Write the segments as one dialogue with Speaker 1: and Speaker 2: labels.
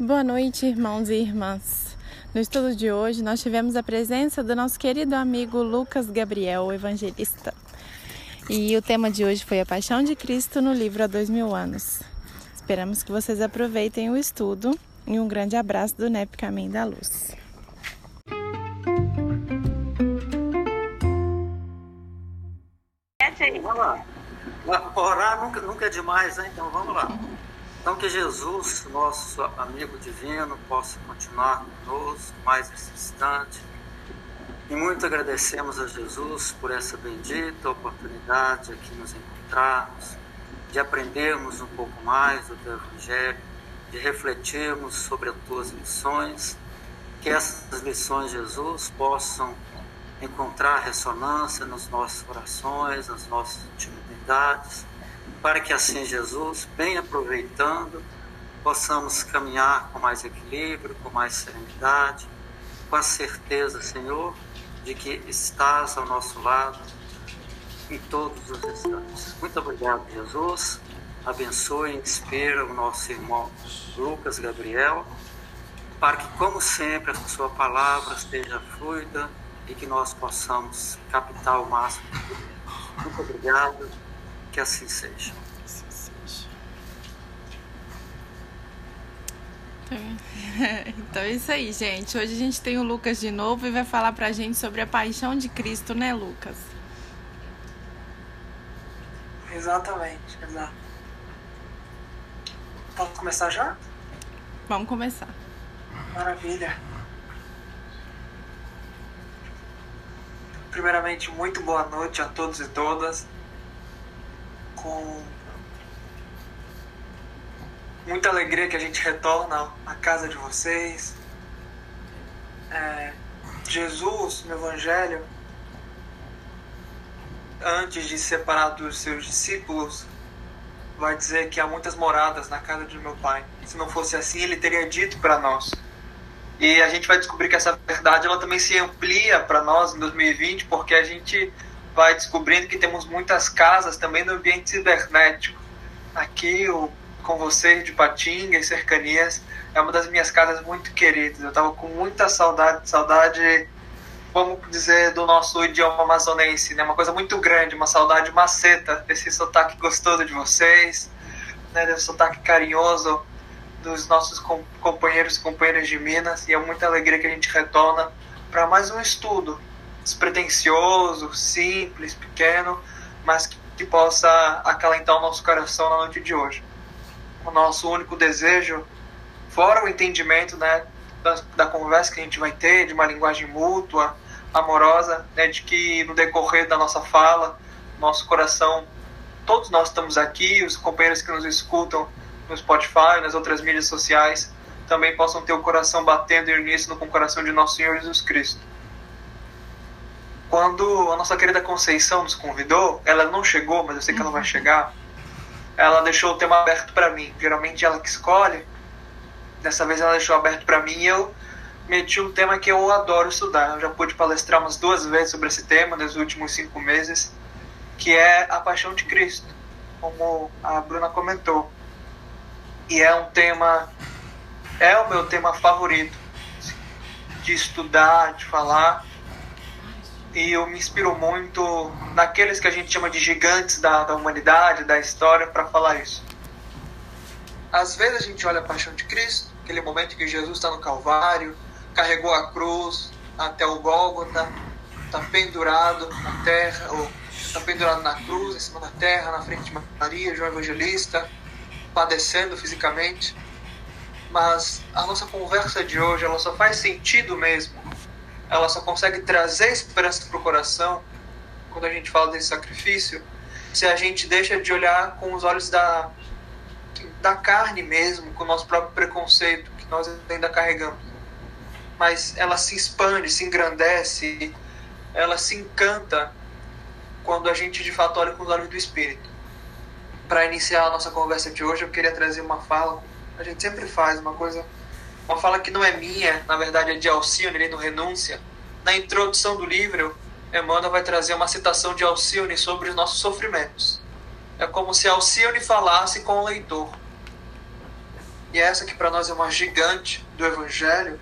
Speaker 1: Boa noite, irmãos e irmãs. No estudo de hoje, nós tivemos a presença do nosso querido amigo Lucas Gabriel, evangelista. E o tema de hoje foi a Paixão de Cristo no livro Há Dois Mil Anos. Esperamos que vocês aproveitem o estudo e um grande abraço do NEP Caminho da Luz.
Speaker 2: Vamos lá. Orar nunca, nunca é demais, né? Então vamos lá. Então, que Jesus, nosso amigo divino, possa continuar conosco mais nesse instante. E muito agradecemos a Jesus por essa bendita oportunidade de aqui nos encontrarmos, de aprendermos um pouco mais do Teu Evangelho, de refletirmos sobre as Tuas lições, que essas lições, Jesus, possam encontrar ressonância nos nossos corações, nas nossas intimidades para que assim, Jesus, bem aproveitando, possamos caminhar com mais equilíbrio, com mais serenidade, com a certeza, Senhor, de que estás ao nosso lado em todos os instantes. Muito obrigado, Jesus. Abençoe e inspira o nosso irmão Lucas Gabriel, para que, como sempre, a sua palavra esteja fluida e que nós possamos captar o máximo. Muito obrigado que assim seja. Assim seja.
Speaker 1: Então é isso aí, gente. Hoje a gente tem o Lucas de novo e vai falar pra gente sobre a paixão de Cristo, né, Lucas?
Speaker 3: Exatamente, exato. Posso começar já?
Speaker 1: Vamos começar.
Speaker 3: Maravilha. Primeiramente, muito boa noite a todos e todas com muita alegria que a gente retorna à casa de vocês. É, Jesus, no Evangelho, antes de separar dos seus discípulos, vai dizer que há muitas moradas na casa de meu Pai. Se não fosse assim, ele teria dito para nós. E a gente vai descobrir que essa verdade ela também se amplia para nós em 2020, porque a gente vai descobrindo que temos muitas casas também no ambiente cibernético. Aqui, o, com vocês de Patinga e cercanias, é uma das minhas casas muito queridas. Eu estava com muita saudade, saudade, vamos dizer, do nosso idioma amazonense, né? Uma coisa muito grande, uma saudade maceta desse sotaque gostoso de vocês, né? Desse sotaque carinhoso dos nossos companheiros e companheiras de Minas. E é muita alegria que a gente retorna para mais um estudo despretensioso, simples, pequeno, mas que, que possa acalentar o nosso coração na noite de hoje. O nosso único desejo, fora o entendimento né, da, da conversa que a gente vai ter, de uma linguagem mútua, amorosa, né, de que no decorrer da nossa fala, nosso coração, todos nós estamos aqui, os companheiros que nos escutam no Spotify, nas outras mídias sociais, também possam ter o coração batendo e uníssono com o coração de nosso Senhor Jesus Cristo. Quando a nossa querida Conceição nos convidou, ela não chegou, mas eu sei que ela vai uhum. chegar. Ela deixou o tema aberto para mim. Geralmente ela que escolhe. Dessa vez ela deixou aberto para mim e eu meti um tema que eu adoro estudar. Eu já pude palestrar umas duas vezes sobre esse tema nos últimos cinco meses, que é a paixão de Cristo, como a Bruna comentou. E é um tema, é o meu tema favorito de estudar, de falar e eu me inspiro muito naqueles que a gente chama de gigantes da, da humanidade, da história, para falar isso. Às vezes a gente olha a paixão de Cristo, aquele momento que Jesus está no Calvário, carregou a cruz até o Gólgota, está pendurado na terra, ou está pendurado na cruz, em cima da terra, na frente de Maria, João Evangelista, padecendo fisicamente. Mas a nossa conversa de hoje, ela só faz sentido mesmo ela só consegue trazer esperança para o coração quando a gente fala desse sacrifício se a gente deixa de olhar com os olhos da, da carne mesmo, com o nosso próprio preconceito que nós ainda carregamos. Mas ela se expande, se engrandece, ela se encanta quando a gente de fato olha com os olhos do Espírito. Para iniciar a nossa conversa de hoje, eu queria trazer uma fala, a gente sempre faz uma coisa uma fala que não é minha, na verdade é de Alcione, ali no Renúncia. Na introdução do livro, Emmanuel vai trazer uma citação de Alcione sobre os nossos sofrimentos. É como se Alcione falasse com o leitor. e essa que para nós é uma gigante do Evangelho,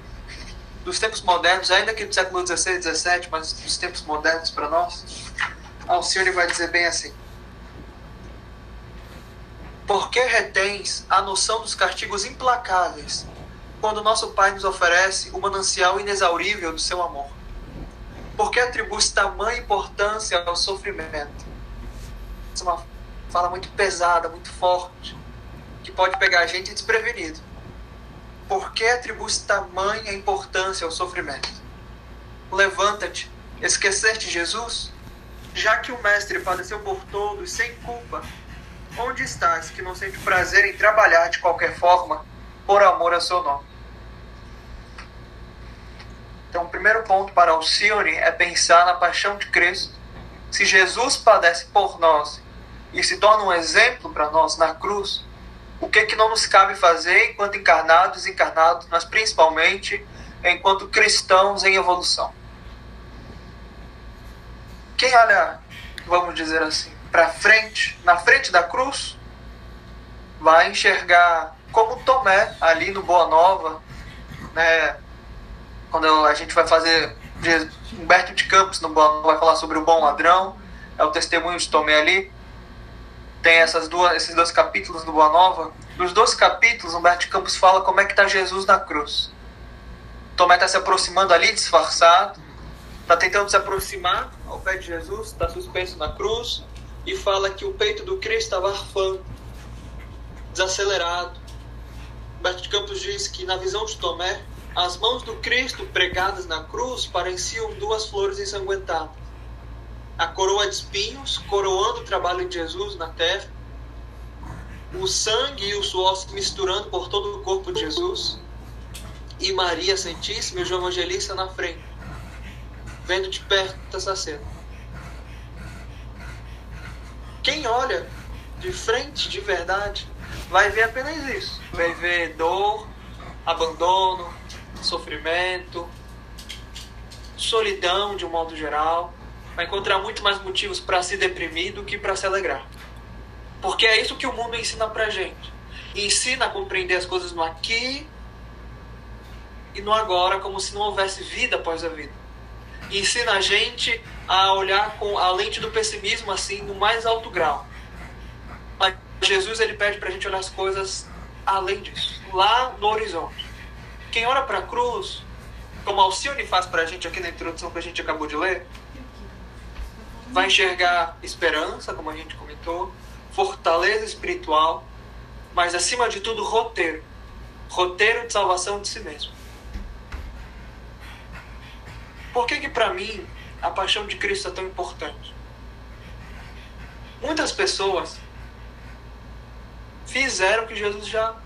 Speaker 3: dos tempos modernos, ainda que do século XVI, XVII, mas dos tempos modernos para nós, Alcione vai dizer bem assim: Por que retens a noção dos castigos implacáveis quando nosso Pai nos oferece o manancial inexaurível do seu amor? Por que atribui tamanha importância ao sofrimento? Essa é uma fala muito pesada, muito forte, que pode pegar a gente desprevenido. Por que atribui tamanha importância ao sofrimento? Levanta-te, esqueceste Jesus? Já que o Mestre padeceu por todos sem culpa, onde estás que não sente prazer em trabalhar de qualquer forma por amor a seu nome? Então, o primeiro ponto para Alcione é pensar na paixão de Cristo. Se Jesus padece por nós e se torna um exemplo para nós na cruz, o que, que não nos cabe fazer enquanto encarnados e encarnados, mas principalmente enquanto cristãos em evolução? Quem olha, vamos dizer assim, para frente, na frente da cruz, vai enxergar como Tomé ali no Boa Nova, né? Quando a gente vai fazer Humberto de Campos no Nova vai falar sobre o bom ladrão, é o testemunho de Tomé ali tem essas duas, esses dois capítulos do Boa Nova. Nos dois capítulos, Humberto Campos fala como é que está Jesus na cruz. Tomé está se aproximando ali, disfarçado, está tentando se aproximar ao pé de Jesus, está suspenso na cruz, e fala que o peito do Cristo estava arfando, desacelerado. Humberto Campos diz que, na visão de Tomé, as mãos do Cristo pregadas na cruz pareciam duas flores ensanguentadas a coroa de espinhos, coroando o trabalho de Jesus na terra, o sangue e o suor se misturando por todo o corpo de Jesus, e Maria Santíssima e João Evangelista na frente, vendo de perto essa cena. Quem olha de frente, de verdade, vai ver apenas isso. Vai ver dor, abandono, sofrimento, solidão de um modo geral vai encontrar muito mais motivos para se deprimir do que para se alegrar. Porque é isso que o mundo ensina pra gente. ensina a compreender as coisas no aqui e no agora, como se não houvesse vida após a vida. Ensina a gente a olhar com a lente do pessimismo assim no mais alto grau. Mas Jesus ele pede para a gente olhar as coisas além disso, lá no horizonte. Quem olha para a cruz, como Alcione faz para a gente aqui na introdução que a gente acabou de ler, vai enxergar esperança, como a gente comentou, fortaleza espiritual, mas acima de tudo, roteiro roteiro de salvação de si mesmo. Por que, que para mim a paixão de Cristo é tão importante? Muitas pessoas fizeram o que Jesus já,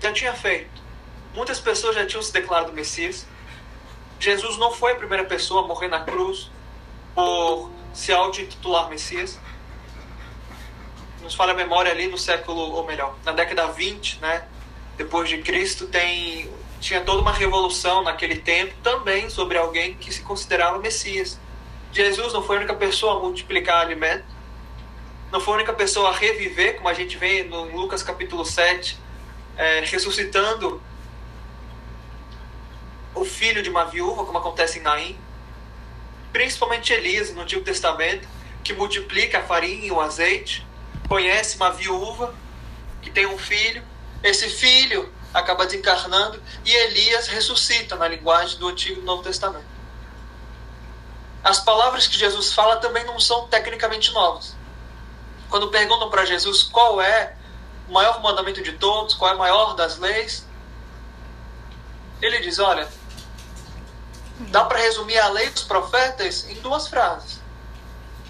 Speaker 3: já tinha feito. Muitas pessoas já tinham se declarado Messias. Jesus não foi a primeira pessoa a morrer na cruz por se auto-intitular Messias. Nos fala a memória ali no século, ou melhor, na década 20, né, depois de Cristo, tem, tinha toda uma revolução naquele tempo também sobre alguém que se considerava Messias. Jesus não foi a única pessoa a multiplicar alimento, não foi a única pessoa a reviver, como a gente vê no Lucas capítulo 7, é, ressuscitando o filho de uma viúva, como acontece em Naim principalmente Elias no Antigo Testamento, que multiplica a farinha e o azeite, conhece uma viúva que tem um filho, esse filho acaba desencarnando e Elias ressuscita na linguagem do Antigo e Novo Testamento. As palavras que Jesus fala também não são tecnicamente novas. Quando perguntam para Jesus qual é o maior mandamento de todos, qual é a maior das leis, ele diz: Olha, Dá para resumir a lei dos profetas em duas frases.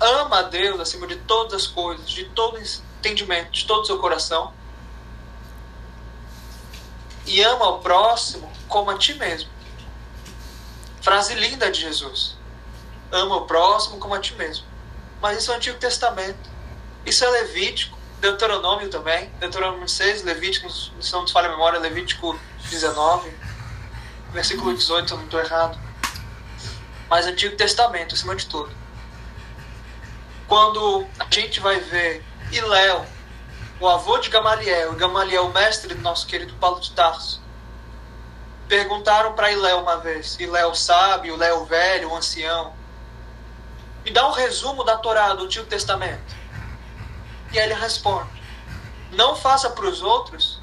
Speaker 3: Ama a Deus acima de todas as coisas, de todo entendimento, de todo o seu coração. E ama o próximo como a ti mesmo. Frase linda de Jesus. Ama o próximo como a ti mesmo. Mas isso é o Antigo Testamento. Isso é Levítico, Deuteronômio também. Deuteronômio 6, Levítico, se não me falha a memória, Levítico 19, versículo 18, se eu não estou errado mas Antigo Testamento, acima de tudo. Quando a gente vai ver Iléu o avô de Gamaliel, Gamaliel, o mestre do nosso querido Paulo de Tarso, perguntaram para Iléu uma vez, Iléu sábio, Iléu velho, o ancião, me dá um resumo da Torá do Antigo Testamento. E ele responde: Não faça para os outros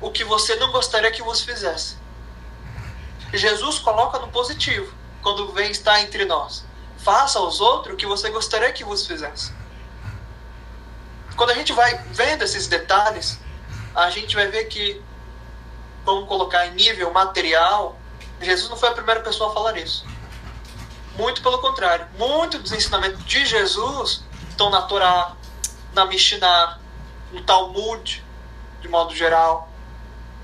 Speaker 3: o que você não gostaria que vos fizesse. Jesus coloca no positivo quando vem estar entre nós. Faça aos outros o que você gostaria que vos fizesse. Quando a gente vai vendo esses detalhes, a gente vai ver que, vamos colocar em nível material, Jesus não foi a primeira pessoa a falar isso. Muito pelo contrário. Muito dos ensinamentos de Jesus estão na Torá, na Mishnah, no Talmud, de modo geral,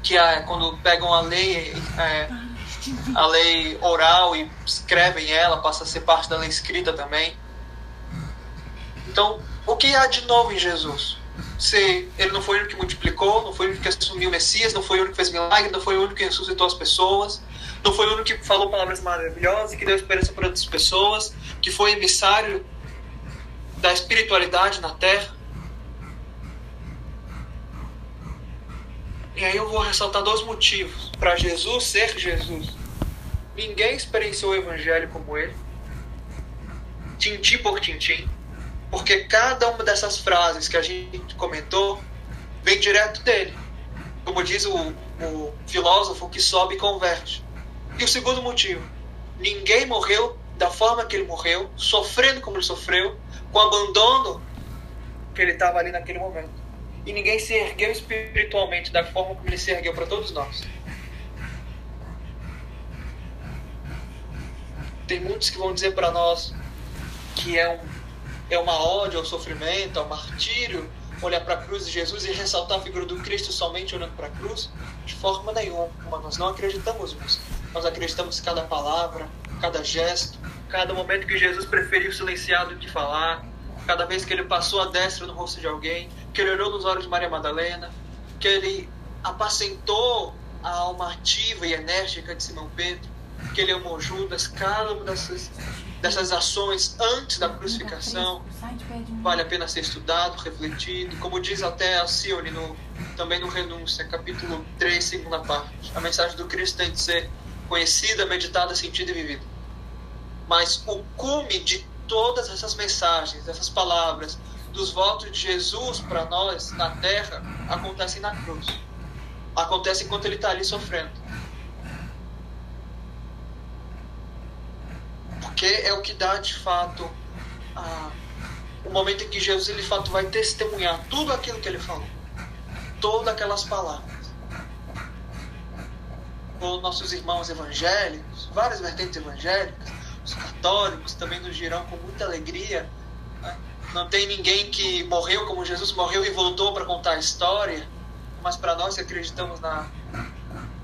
Speaker 3: que é quando pegam a lei, é, a lei oral e escrevem ela, passa a ser parte da lei escrita também. Então, o que há de novo em Jesus? Se ele não foi o que multiplicou, não foi o que assumiu o Messias, não foi o que fez milagre, não foi o que ressuscitou as pessoas, não foi o que falou palavras maravilhosas, que deu esperança para outras pessoas, que foi emissário da espiritualidade na terra. E aí eu vou ressaltar dois motivos para Jesus ser Jesus. Ninguém experienciou o evangelho como ele, tintim por tintim, porque cada uma dessas frases que a gente comentou vem direto dele. Como diz o, o filósofo que sobe e converte. E o segundo motivo, ninguém morreu da forma que ele morreu, sofrendo como ele sofreu, com o abandono que ele estava ali naquele momento e ninguém se ergueu espiritualmente da forma como ele se ergueu para todos nós. Tem muitos que vão dizer para nós que é, um, é uma ódio ao sofrimento, ao martírio, olhar para a cruz de Jesus e ressaltar a figura do Cristo somente olhando para a cruz? De forma nenhuma. Nós não acreditamos nisso. Nós acreditamos cada palavra, cada gesto, cada momento que Jesus preferiu silenciar do que falar, cada vez que ele passou a destra no rosto de alguém, que ele olhou nos olhos de Maria Madalena, que ele apacentou a alma ativa e enérgica de Simão Pedro, que ele amou Judas, cada uma dessas, dessas ações antes da crucificação vale a pena ser estudado, refletido, como diz até Alcione no, também no Renúncia, capítulo 3, segunda parte. A mensagem do Cristo tem de ser conhecida, meditada, sentida e vivida. Mas o cume de todas essas mensagens, essas palavras, dos votos de Jesus para nós na terra, acontecem na cruz. Acontece enquanto ele está ali sofrendo. Porque é o que dá de fato a, o momento em que Jesus ele, de fato vai testemunhar tudo aquilo que ele falou. Todas aquelas palavras. Os nossos irmãos evangélicos, várias vertentes evangélicas, os católicos também nos dirão com muita alegria. Né? Não tem ninguém que morreu como Jesus morreu e voltou para contar a história, mas para nós que acreditamos na,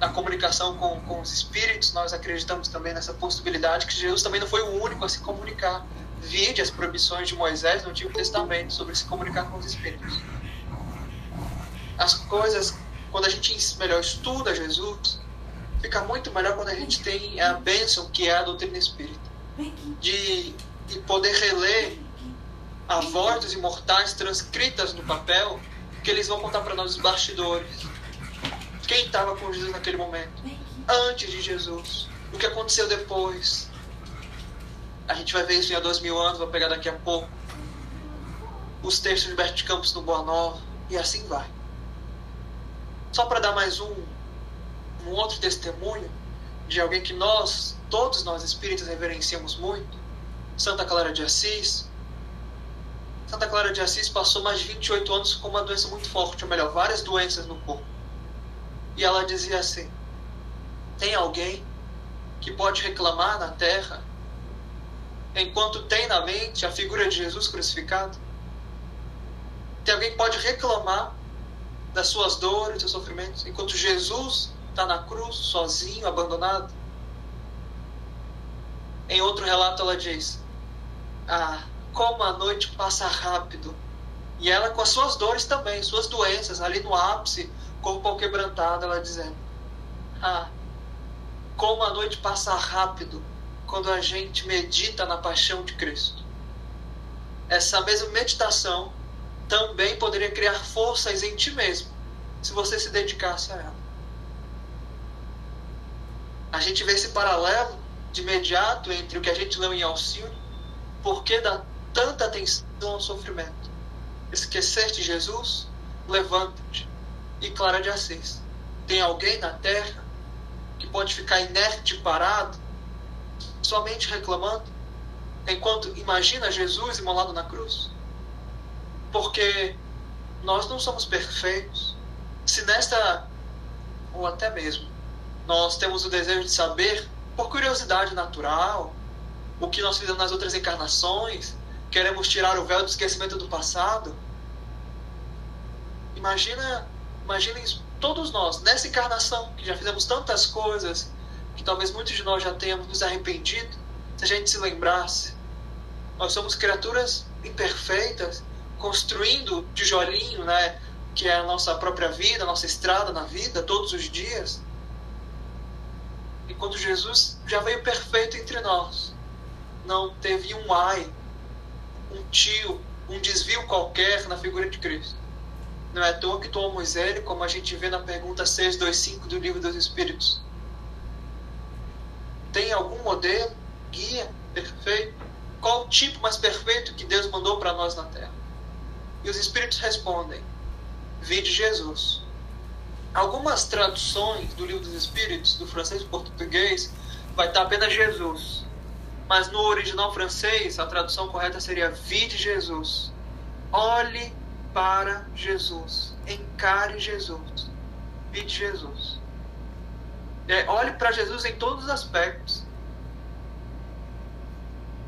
Speaker 3: na comunicação com, com os espíritos, nós acreditamos também nessa possibilidade que Jesus também não foi o único a se comunicar. Vide as proibições de Moisés no Antigo Testamento sobre se comunicar com os espíritos. As coisas, quando a gente melhor estuda Jesus, fica muito melhor quando a gente tem a bênção que é a doutrina espírita de, de poder reler a voz dos imortais transcritas no papel, que eles vão contar para nós os bastidores. Quem estava com Jesus naquele momento? Antes de Jesus. O que aconteceu depois? A gente vai ver isso em há dois mil anos, vou pegar daqui a pouco. Os textos de Bert Campos no Boa Nova. E assim vai. Só para dar mais um, um outro testemunho de alguém que nós todos nós espíritas reverenciamos muito, Santa Clara de Assis. Santa Clara de Assis passou mais de 28 anos com uma doença muito forte, ou melhor, várias doenças no corpo. E ela dizia assim: tem alguém que pode reclamar na terra enquanto tem na mente a figura de Jesus crucificado? Tem alguém que pode reclamar das suas dores, dos seus sofrimentos, enquanto Jesus está na cruz, sozinho, abandonado? Em outro relato, ela diz: Ah, como a noite passa rápido. E ela com as suas dores também, suas doenças, ali no ápice, corpo quebrantado, ela dizendo: Ah, como a noite passa rápido quando a gente medita na paixão de Cristo. Essa mesma meditação também poderia criar forças em ti mesmo, se você se dedicasse a ela. A gente vê esse paralelo de imediato entre o que a gente leu em Alcione, por que dá tanta atenção ao sofrimento. Esquecer-te, Jesus, levanta-te. E Clara de Assis, tem alguém na terra que pode ficar inerte, parado, somente reclamando, enquanto imagina Jesus imolado na cruz? Porque nós não somos perfeitos. Se nesta, ou até mesmo, nós temos o desejo de saber, por curiosidade natural, o que nós fizemos nas outras encarnações, queremos tirar o véu do esquecimento do passado. Imagina, imaginem todos nós, nessa encarnação, que já fizemos tantas coisas, que talvez muitos de nós já tenhamos nos arrependido, se a gente se lembrasse. Nós somos criaturas imperfeitas, construindo tijolinho, né, que é a nossa própria vida, a nossa estrada na vida, todos os dias. Enquanto Jesus já veio perfeito entre nós. Não teve um ai, um tio, um desvio qualquer na figura de Cristo. Não é à toa que tomamos ele, como a gente vê na pergunta 625 do Livro dos Espíritos. Tem algum modelo, guia, perfeito? Qual o tipo mais perfeito que Deus mandou para nós na Terra? E os Espíritos respondem: Vide Jesus. Algumas traduções do Livro dos Espíritos, do francês e português, vai estar apenas Jesus. Mas no original francês, a tradução correta seria Vide Jesus. Olhe para Jesus. Encare Jesus. Vide Jesus. É, olhe para Jesus em todos os aspectos.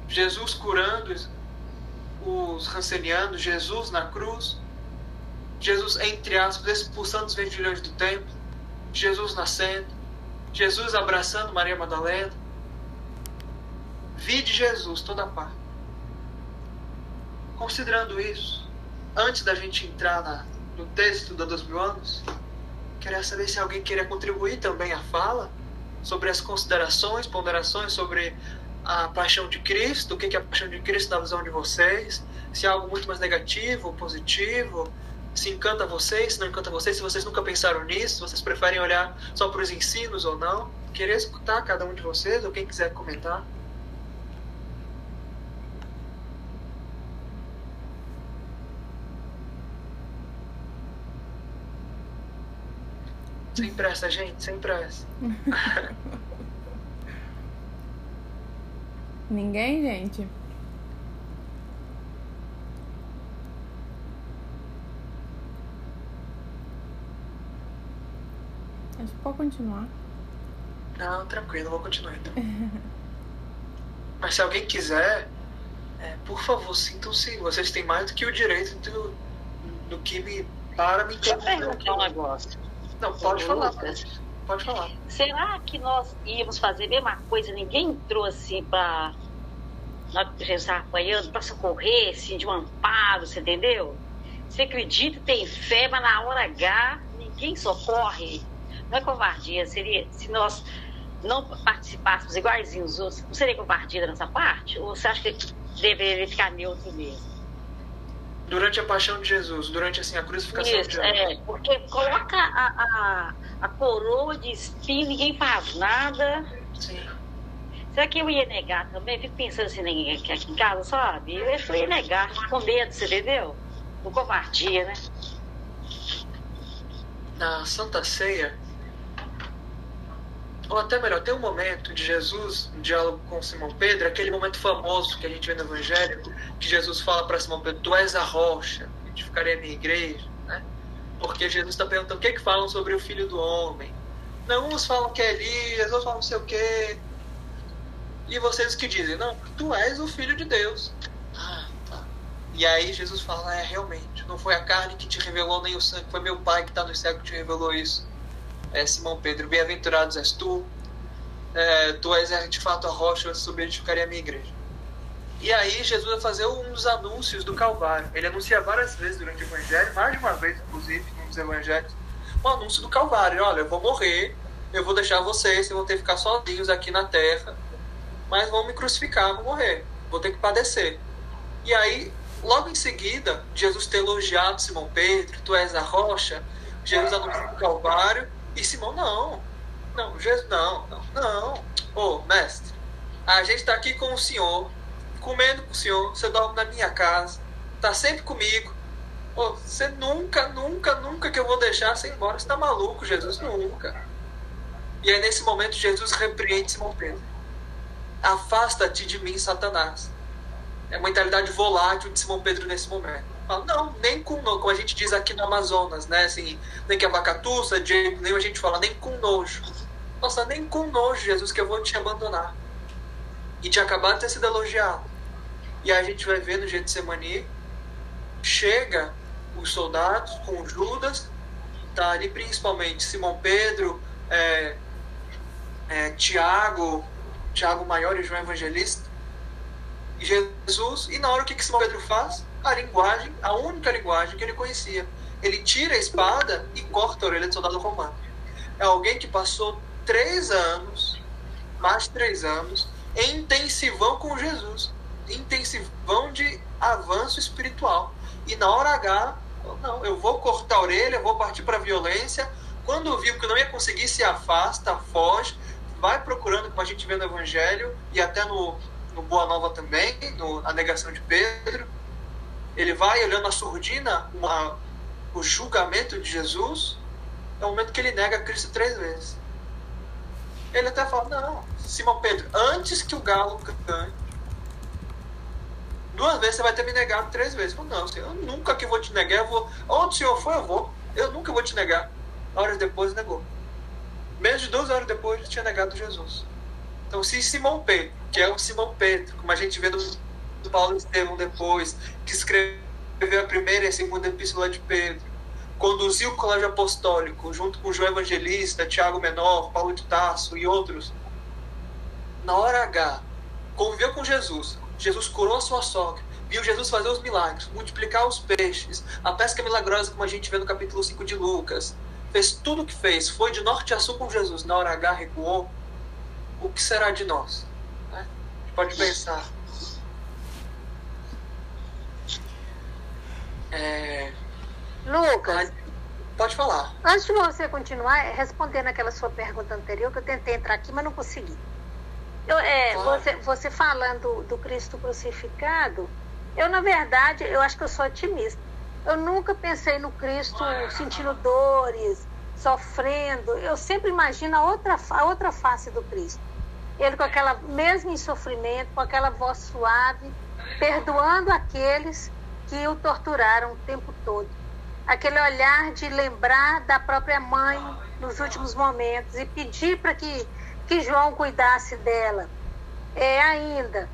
Speaker 3: Jesus curando os rancenianos, Jesus na cruz, Jesus, entre aspas, expulsando os vendilhões do templo, Jesus nascendo, Jesus abraçando Maria Madalena. Vide Jesus toda parte. Considerando isso, antes da gente entrar na, no texto da Dois Mil Anos, queria saber se alguém queria contribuir também à fala sobre as considerações, ponderações sobre a paixão de Cristo, o que é a paixão de Cristo na visão de vocês, se é algo muito mais negativo positivo, se encanta vocês, se não encanta vocês, se vocês nunca pensaram nisso, se vocês preferem olhar só para os ensinos ou não. Queria escutar cada um de vocês, ou quem quiser comentar. Sem pressa, gente, sem pressa.
Speaker 1: Ninguém, gente? Acho que pode continuar.
Speaker 3: Não, tranquilo, vou continuar então. Mas se alguém quiser, é, por favor, sintam-se. Vocês têm mais do que o direito do, do que me para me
Speaker 4: interromper. um negócio.
Speaker 3: Não, pode falar. Pode falar.
Speaker 4: Será que nós íamos fazer a mesma coisa? Ninguém entrou assim para. Jesus estava apanhando para socorrer, assim, de um amparo, você entendeu? Você acredita, tem fé, mas na hora H ninguém socorre. Não é covardia, seria se nós não participássemos iguaizinhos os outros, não seria covardia nessa parte? Ou você acha que deveria ficar neutro mesmo?
Speaker 3: Durante a paixão de Jesus, durante assim a crucificação
Speaker 4: Isso,
Speaker 3: de Jesus.
Speaker 4: É, porque coloca a, a, a coroa de espinho, ninguém faz nada.
Speaker 3: Sim.
Speaker 4: Será que eu ia negar também? Fico pensando assim aqui, aqui em casa, sabe? Eu ia negar, com medo, você entendeu? Com covardia, né?
Speaker 3: Na Santa Ceia, ou até melhor, tem um momento de Jesus, um diálogo com Simão Pedro, aquele momento famoso que a gente vê no Evangelho, que Jesus fala para Simão Pedro: Tu és a rocha, edificarei a minha igreja. Né? Porque Jesus está perguntando o que, é que falam sobre o filho do homem. Não, uns falam que é Elias, outros falam não sei o quê. E vocês que dizem: Não, tu és o filho de Deus. Ah, tá. E aí Jesus fala: É, realmente, não foi a carne que te revelou, nem o sangue, foi meu Pai que está no céu que te revelou isso é, Simão Pedro, bem-aventurados és tu, é, tu és de fato a rocha sobre edificaria a minha igreja. E aí Jesus vai fazer um dos anúncios do Calvário. Ele anuncia várias vezes durante o Evangelho, mais de uma vez, inclusive, num dos Evangelhos, o um anúncio do Calvário. Olha, eu vou morrer, eu vou deixar vocês, vocês vão ter que ficar sozinhos aqui na terra, mas vão me crucificar, vou morrer, vou ter que padecer. E aí logo em seguida, Jesus ter elogiado Simão Pedro, tu és a rocha, Jesus anuncia o Calvário, e Simão, não, não, Jesus, não, não, não. Ô, oh, mestre, a gente está aqui com o senhor, comendo com o senhor, você dorme na minha casa, tá sempre comigo. Oh, você nunca, nunca, nunca que eu vou deixar você ir embora. Você tá maluco, Jesus, nunca. E aí nesse momento Jesus repreende Simão Pedro. Afasta-te de mim, Satanás. É a mentalidade volátil de Simão Pedro nesse momento. Fala, não, nem com nojo, como a gente diz aqui no Amazonas, né? Assim, nem que a vacatuça, de nem a gente fala, nem com nojo. Nossa, nem com nojo, Jesus, que eu vou te abandonar. E tinha acabado de ter sido elogiado. E aí a gente vai ver no Getsemani, chega os soldados com Judas, tá ali principalmente Simão Pedro, é, é, Tiago, Tiago Maior e João Evangelista, e Jesus, e na hora o que, que Simão Pedro faz? A linguagem, a única linguagem que ele conhecia. Ele tira a espada e corta a orelha do soldado romano. É alguém que passou três anos, mais três anos, em intensivão com Jesus. Intensivão de avanço espiritual. E na hora H, não, eu vou cortar a orelha, vou partir para a violência. Quando viu que não ia conseguir, se afasta, foge, vai procurando, como a gente vê no Evangelho e até no, no Boa Nova também, no, na negação de Pedro. Ele vai olhando a surdina, uma, o julgamento de Jesus, é o momento que ele nega Cristo três vezes. Ele até fala: Não, Simão Pedro, antes que o galo cante, duas vezes você vai ter me negado três vezes. Eu, não, senhor, eu nunca que vou te negar, eu vou. Onde o senhor for, eu vou. Eu nunca vou te negar. Horas depois negou. Menos de duas horas depois ele tinha negado Jesus. Então, se Simão Pedro, que é o Simão Pedro, como a gente vê do, do Paulo Estevão depois, que escreveu a primeira e a segunda epístola de Pedro, conduziu o colégio apostólico junto com João Evangelista, Tiago Menor, Paulo de Tarso e outros, na hora H, conviveu com Jesus, Jesus curou a sua sogra, viu Jesus fazer os milagres, multiplicar os peixes, a pesca milagrosa, como a gente vê no capítulo 5 de Lucas, fez tudo o que fez, foi de norte a sul com Jesus, na hora H recuou, o que será de nós? Né? Pode pensar. É...
Speaker 5: Lucas.
Speaker 3: Pode falar.
Speaker 5: Antes de você continuar, respondendo aquela sua pergunta anterior, que eu tentei entrar aqui, mas não consegui. Eu, é, você, você falando do Cristo crucificado, eu, na verdade, eu acho que eu sou otimista. Eu nunca pensei no Cristo sentindo dores, sofrendo. Eu sempre imagino a outra, a outra face do Cristo. Ele com aquela mesmo em sofrimento, com aquela voz suave, perdoando aqueles que o torturaram o tempo todo. Aquele olhar de lembrar da própria mãe nos últimos momentos e pedir para que que João cuidasse dela. É ainda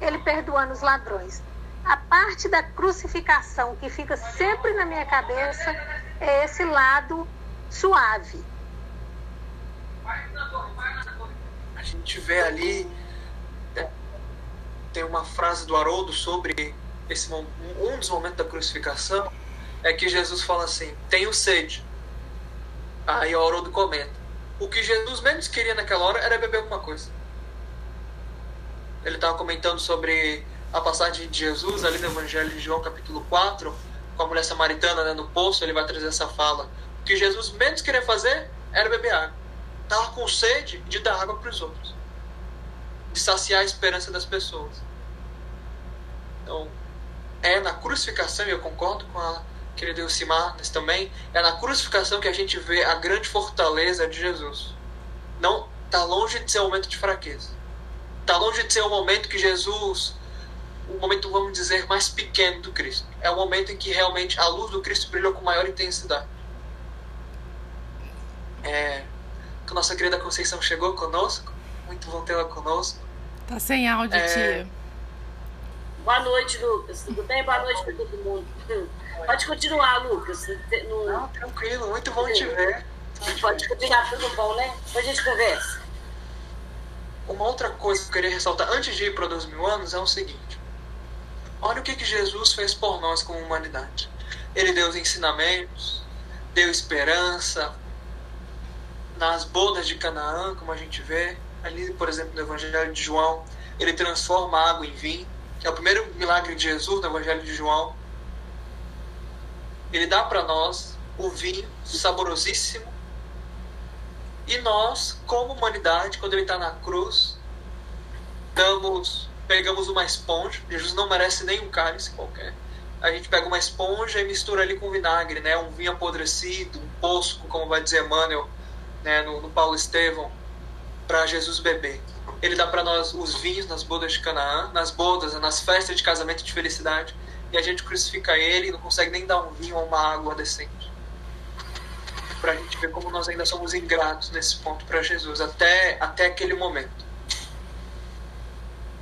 Speaker 5: ele perdoando os ladrões. A parte da crucificação que fica sempre na minha cabeça é esse lado suave.
Speaker 3: A gente vê ali é, tem uma frase do Haroldo sobre esse um dos momentos da crucificação é que Jesus fala assim: "Tenho sede". Aí o Haroldo comenta: o que Jesus menos queria naquela hora era beber alguma coisa. Ele estava comentando sobre a passagem de Jesus ali no Evangelho de João, capítulo 4, com a mulher samaritana né, no poço. Ele vai trazer essa fala. O que Jesus menos queria fazer era beber água. Estava com sede de dar água para os outros, de saciar a esperança das pessoas. Então, é na crucificação, e eu concordo com a querido Elcimar, também é na crucificação que a gente vê a grande fortaleza de Jesus. Não está longe de ser um momento de fraqueza. Está longe de ser um momento que Jesus, o um momento, vamos dizer, mais pequeno do Cristo. É o momento em que realmente a luz do Cristo brilhou com maior intensidade. É, que nossa querida Conceição chegou conosco. Muito bom tê-la conosco.
Speaker 1: Tá sem áudio, é... tia.
Speaker 6: Boa noite, Lucas. Tudo bem? Boa noite para todo mundo. Pode continuar, Lucas.
Speaker 3: No... Não, tranquilo, muito bom te ver.
Speaker 6: Pode continuar, tudo bom, né? Depois a gente conversa.
Speaker 3: Uma outra coisa que eu queria ressaltar antes de ir para dois mil anos é o seguinte: olha o que, que Jesus fez por nós como humanidade. Ele deu os ensinamentos, deu esperança. Nas bodas de Canaã, como a gente vê, ali, por exemplo, no Evangelho de João, ele transforma a água em vinho. Que é o primeiro milagre de Jesus no Evangelho de João, ele dá para nós o vinho saborosíssimo. E nós, como humanidade, quando ele está na cruz, damos, pegamos uma esponja. Jesus não merece nem um cálice qualquer. A gente pega uma esponja e mistura ali com vinagre, né? Um vinho apodrecido, um posco, como vai dizer Emmanuel né? no, no Paulo Estevão, para Jesus beber. Ele dá para nós os vinhos nas bodas de Canaã, nas bodas, nas festas de casamento de felicidade, e a gente crucifica ele e não consegue nem dar um vinho ou uma água decente. Para a gente ver como nós ainda somos ingratos nesse ponto para Jesus, até, até aquele momento.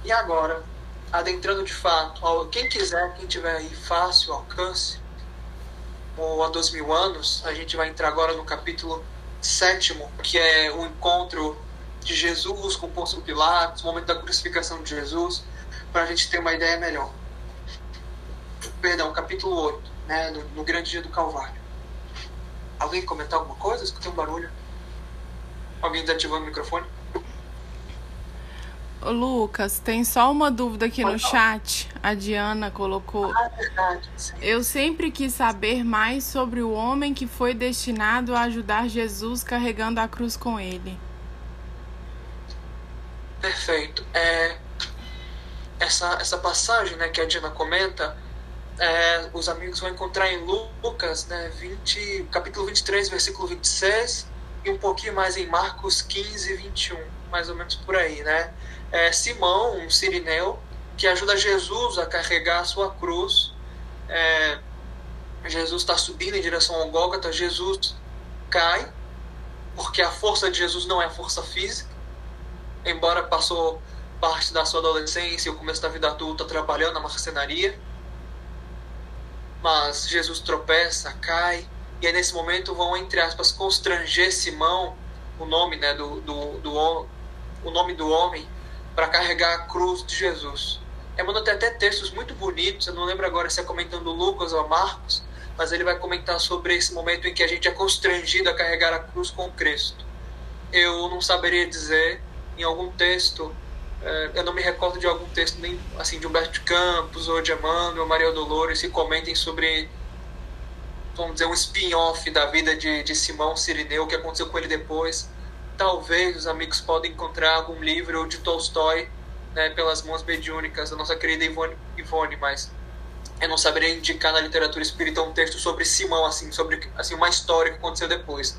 Speaker 3: E agora, adentrando de fato, quem quiser, quem tiver aí fácil alcance, ou há dois mil anos, a gente vai entrar agora no capítulo sétimo, que é o encontro de Jesus com Pôncio Pilatos, o momento da crucificação de Jesus, para a gente ter uma ideia melhor. Perdão, capítulo 8, né, no, no grande dia do Calvário. Alguém comentar alguma coisa? Escutei um barulho. Alguém está ativando o microfone?
Speaker 1: Ô, Lucas, tem só uma dúvida aqui Pode no falar. chat. A Diana colocou.
Speaker 3: Ah, verdade. Sim.
Speaker 1: Eu sempre quis saber mais sobre o homem que foi destinado a ajudar Jesus carregando a cruz com ele.
Speaker 3: Perfeito. É, essa, essa passagem né, que a Diana comenta, é, os amigos vão encontrar em Lucas, né, 20, capítulo 23, versículo 26, e um pouquinho mais em Marcos 15, 21, mais ou menos por aí. Né? É, Simão, um sirineu, que ajuda Jesus a carregar a sua cruz. É, Jesus está subindo em direção ao Gólgota, Jesus cai, porque a força de Jesus não é força física, embora passou parte da sua adolescência e o começo da vida adulta trabalhando na marcenaria. Mas Jesus tropeça, cai, e aí nesse momento vão, entre aspas, constranger Simão, o nome, né, do, do, do o nome do homem, para carregar a cruz de Jesus. Emmanuel tem até textos muito bonitos, eu não lembro agora se é comentando Lucas ou Marcos, mas ele vai comentar sobre esse momento em que a gente é constrangido a carregar a cruz com Cristo. Eu não saberia dizer em algum texto, é, eu não me recordo de algum texto nem assim de Humberto Campos ou de Emmanuel ou Maria Dolores que comentem sobre vamos dizer um spin-off da vida de, de Simão Sirineu, o que aconteceu com ele depois. Talvez os amigos podem encontrar algum livro de Tolstói né, pelas mãos mediúnicas da nossa querida Ivone, Ivone, mas eu não saberia indicar na literatura espírita um texto sobre Simão, assim, sobre assim, uma história que aconteceu depois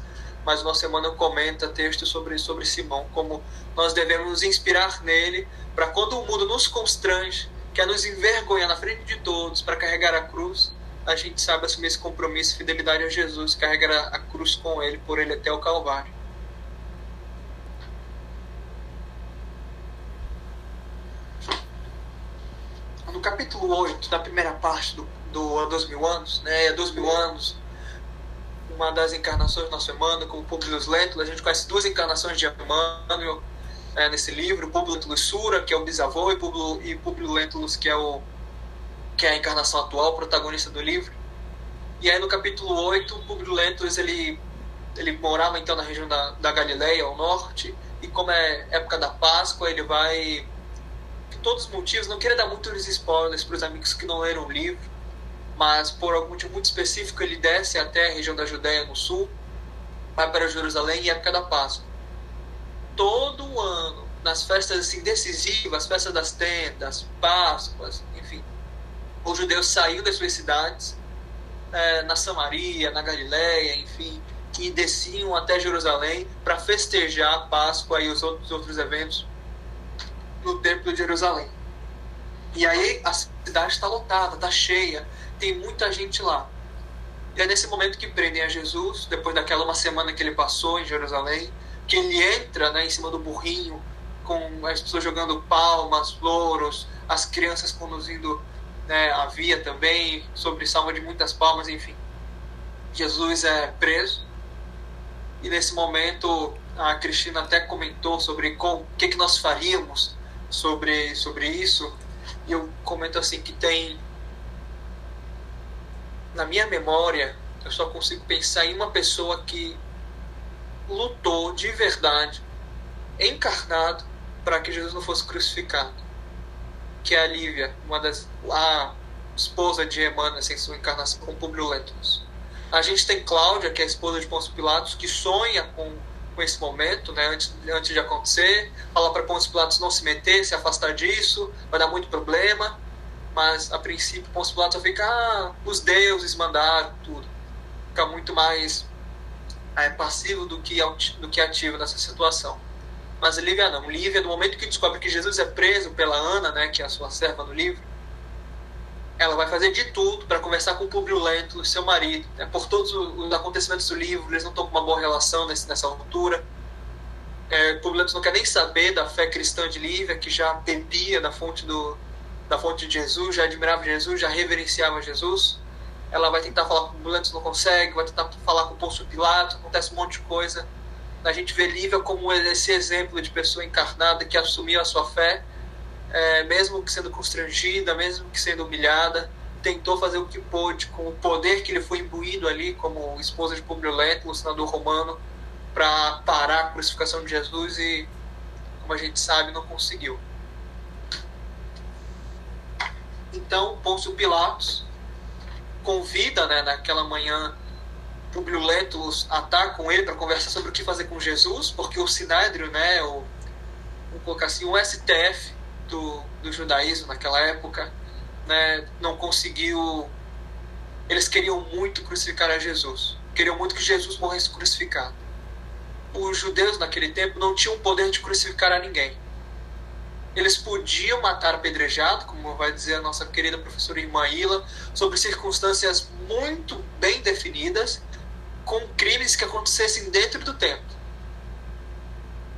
Speaker 3: mas uma semana comenta texto sobre, sobre Simão, como nós devemos nos inspirar nele para quando o mundo nos constrange, quer nos envergonhar na frente de todos para carregar a cruz, a gente sabe assumir esse compromisso fidelidade a Jesus, carregar a, a cruz com ele, por ele até o Calvário. No capítulo 8 da primeira parte do, do Há Mil Anos, né, há dois mil anos, uma das encarnações nosso Emmanuel, com o Publius Lentulus. A gente conhece duas encarnações de Emmanuel é, nesse livro, Publius Lentulus Sura, que é o bisavô, e Publius, e Publius Lentulus, que é, o, que é a encarnação atual, protagonista do livro. E aí no capítulo 8, Publius Lentulus, ele, ele morava então na região da, da Galileia, ao norte, e como é época da Páscoa, ele vai... Por todos os motivos, não queria dar muitos spoilers para os amigos que não leram o livro, mas por algum motivo muito específico ele desce até a região da Judéia no sul, vai para Jerusalém em época da Páscoa. Todo ano, nas festas assim decisivas, festas das tendas, Páscoas, enfim, os judeus saíam das suas cidades, é, na Samaria, na Galiléia, enfim, e desciam até Jerusalém para festejar a Páscoa e os outros, outros eventos no Templo de Jerusalém. E aí a cidade está lotada, está cheia, tem muita gente lá. E é nesse momento que prendem a Jesus, depois daquela uma semana que ele passou em Jerusalém, que ele entra né, em cima do burrinho, com as pessoas jogando palmas, louros, as crianças conduzindo né, a via também, sobre salva de muitas palmas, enfim. Jesus é preso. E nesse momento a Cristina até comentou sobre o que, que nós faríamos sobre, sobre isso. E eu comento assim que tem na minha memória, eu só consigo pensar em uma pessoa que lutou de verdade, encarnado, para que Jesus não fosse crucificado. que é a Lívia, uma das a esposa de Emmanuel em sua encarnação com Publio Lentulus. A gente tem Cláudia, que é a esposa de Pôncio Pilatos, que sonha com, com esse momento, né, antes, antes de acontecer, fala para Pôncio Pilatos não se meter, se afastar disso, vai dar muito problema, mas a princípio Pôncio Pilatos vai ficar, ah, os deuses mandaram tudo, fica muito mais é, passivo do que, do que ativo nessa situação. Mas Lívia não. Lívia, no momento que descobre que Jesus é preso pela Ana, né, que é a sua serva no livro, ela vai fazer de tudo para conversar com o Publio Lento, seu marido. Né, por todos os acontecimentos do livro, eles não estão com uma boa relação nesse, nessa altura. É, Publio Lento não quer nem saber da fé cristã de Lívia, que já bebia da fonte, do, da fonte de Jesus, já admirava Jesus, já reverenciava Jesus. Ela vai tentar falar com o Lento, não consegue, vai tentar falar com o Pôncio Pilato, acontece um monte de coisa a gente vê Lívia como esse exemplo de pessoa encarnada que assumiu a sua fé, é, mesmo que sendo constrangida, mesmo que sendo humilhada, tentou fazer o que pôde com o poder que ele foi imbuído ali como esposa de Publio Lentulus, senador romano, para parar a crucificação de Jesus e, como a gente sabe, não conseguiu. Então, Pôncio Pilatos convida, né, naquela manhã Publio Lentulus atacam ele para conversar sobre o que fazer com Jesus, porque o Sinédrio, né, o, vamos colocar assim, o STF do, do judaísmo naquela época, né, não conseguiu. Eles queriam muito crucificar a Jesus, queriam muito que Jesus morresse crucificado. Os judeus naquele tempo não tinham o poder de crucificar a ninguém. Eles podiam matar apedrejado, como vai dizer a nossa querida professora Irmã Ila, sobre circunstâncias muito bem definidas, com crimes que acontecessem dentro do templo.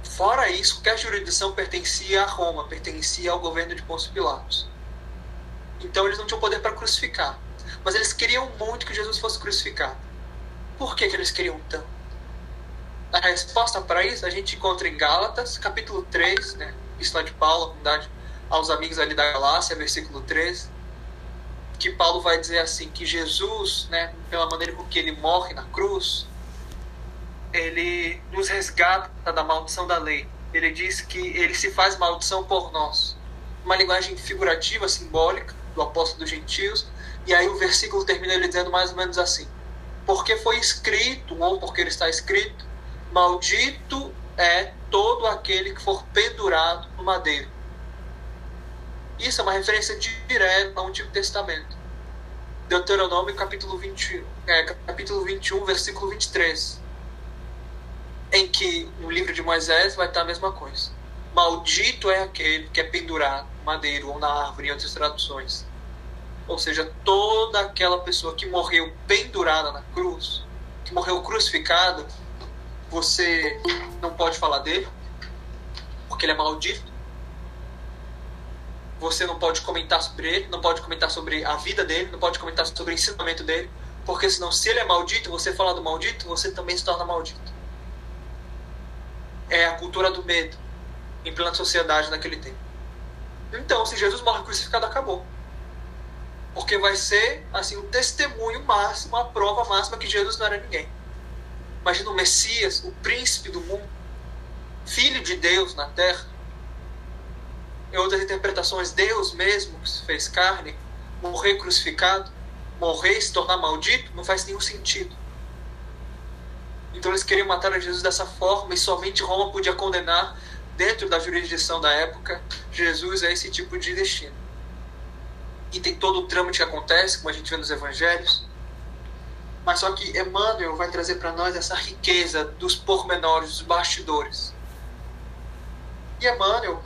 Speaker 3: Fora isso, qualquer jurisdição pertencia a Roma, pertencia ao governo de Pôncio Pilatos. Então eles não tinham poder para crucificar. Mas eles queriam muito que Jesus fosse crucificado. Por que, que eles queriam tanto? A resposta para isso a gente encontra em Gálatas, capítulo 3, né? Epístola de Paulo, aos amigos ali da Galácia, versículo 3 que Paulo vai dizer assim que Jesus, né, pela maneira com que ele morre na cruz, ele nos resgata da maldição da lei. Ele diz que ele se faz maldição por nós. Uma linguagem figurativa, simbólica do apóstolo dos gentios. E aí o versículo termina ele dizendo mais ou menos assim: Porque foi escrito, ou porque ele está escrito, maldito é todo aquele que for pendurado no madeiro. Isso é uma referência direta ao Antigo Testamento. Deuteronômio capítulo, 20, é, capítulo 21, versículo 23. Em que no livro de Moisés vai estar a mesma coisa. Maldito é aquele que é pendurado no madeiro ou na árvore, em outras traduções. Ou seja, toda aquela pessoa que morreu pendurada na cruz, que morreu crucificado, você não pode falar dele, porque ele é maldito você não pode comentar sobre ele, não pode comentar sobre a vida dele, não pode comentar sobre o ensinamento dele, porque senão, se ele é maldito, você falar do maldito, você também se torna maldito. É a cultura do medo em plena sociedade naquele tempo. Então, se Jesus morre crucificado, acabou. Porque vai ser assim o testemunho máximo, a prova máxima que Jesus não era ninguém. Imagina o Messias, o príncipe do mundo, filho de Deus na terra, em outras interpretações, Deus mesmo que se fez carne, morrer crucificado, morrer e se tornar maldito, não faz nenhum sentido. Então eles queriam matar Jesus dessa forma e somente Roma podia condenar, dentro da jurisdição da época, Jesus a esse tipo de destino. E tem todo o trâmite que acontece, como a gente vê nos evangelhos. Mas só que Emmanuel vai trazer para nós essa riqueza dos pormenores, dos bastidores. E Emmanuel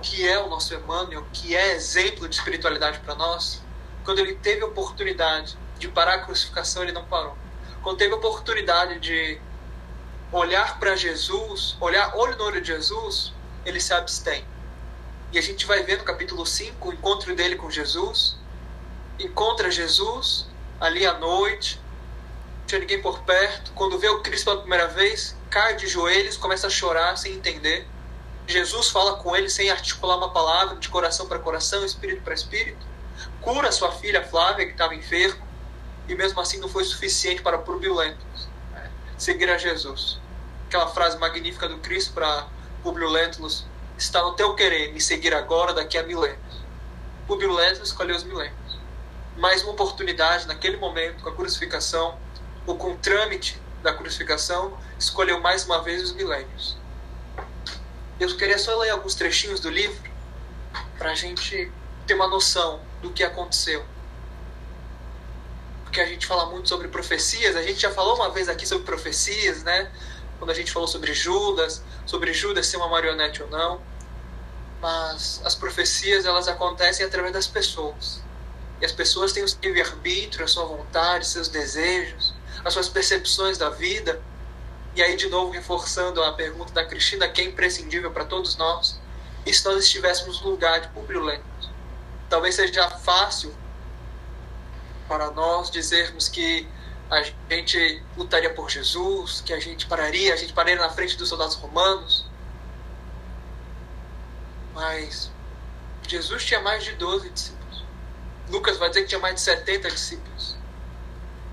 Speaker 3: que é o nosso Emmanuel, que é exemplo de espiritualidade para nós, quando ele teve oportunidade de parar a crucificação, ele não parou. Quando teve oportunidade de olhar para Jesus, olhar olho no olho de Jesus, ele se abstém. E a gente vai ver no capítulo 5 o encontro dele com Jesus. Encontra Jesus ali à noite, tinha ninguém por perto. Quando vê o Cristo pela primeira vez, cai de joelhos, começa a chorar sem entender. Jesus fala com ele sem articular uma palavra, de coração para coração, espírito para espírito. Cura sua filha Flávia, que estava enferma, e mesmo assim não foi suficiente para Publio né? seguir a Jesus. Aquela frase magnífica do Cristo para Publio Lentulus: está no teu querer me seguir agora, daqui a milênios. Publio Lentulus escolheu os milênios. Mais uma oportunidade, naquele momento, com a crucificação, ou com o trâmite da crucificação, escolheu mais uma vez os milênios. Eu queria só ler alguns trechinhos do livro para a gente ter uma noção do que aconteceu. Porque a gente fala muito sobre profecias, a gente já falou uma vez aqui sobre profecias, né? Quando a gente falou sobre Judas, sobre Judas ser uma marionete ou não. Mas as profecias, elas acontecem através das pessoas. E as pessoas têm o seu livre-arbítrio, a sua vontade, seus desejos, as suas percepções da vida. E aí, de novo, reforçando a pergunta da Cristina, que é imprescindível para todos nós, e se nós estivéssemos no lugar de Publio Lento? Talvez seja fácil para nós dizermos que a gente lutaria por Jesus, que a gente pararia, a gente pararia na frente dos soldados romanos. Mas Jesus tinha mais de 12 discípulos. Lucas vai dizer que tinha mais de 70 discípulos.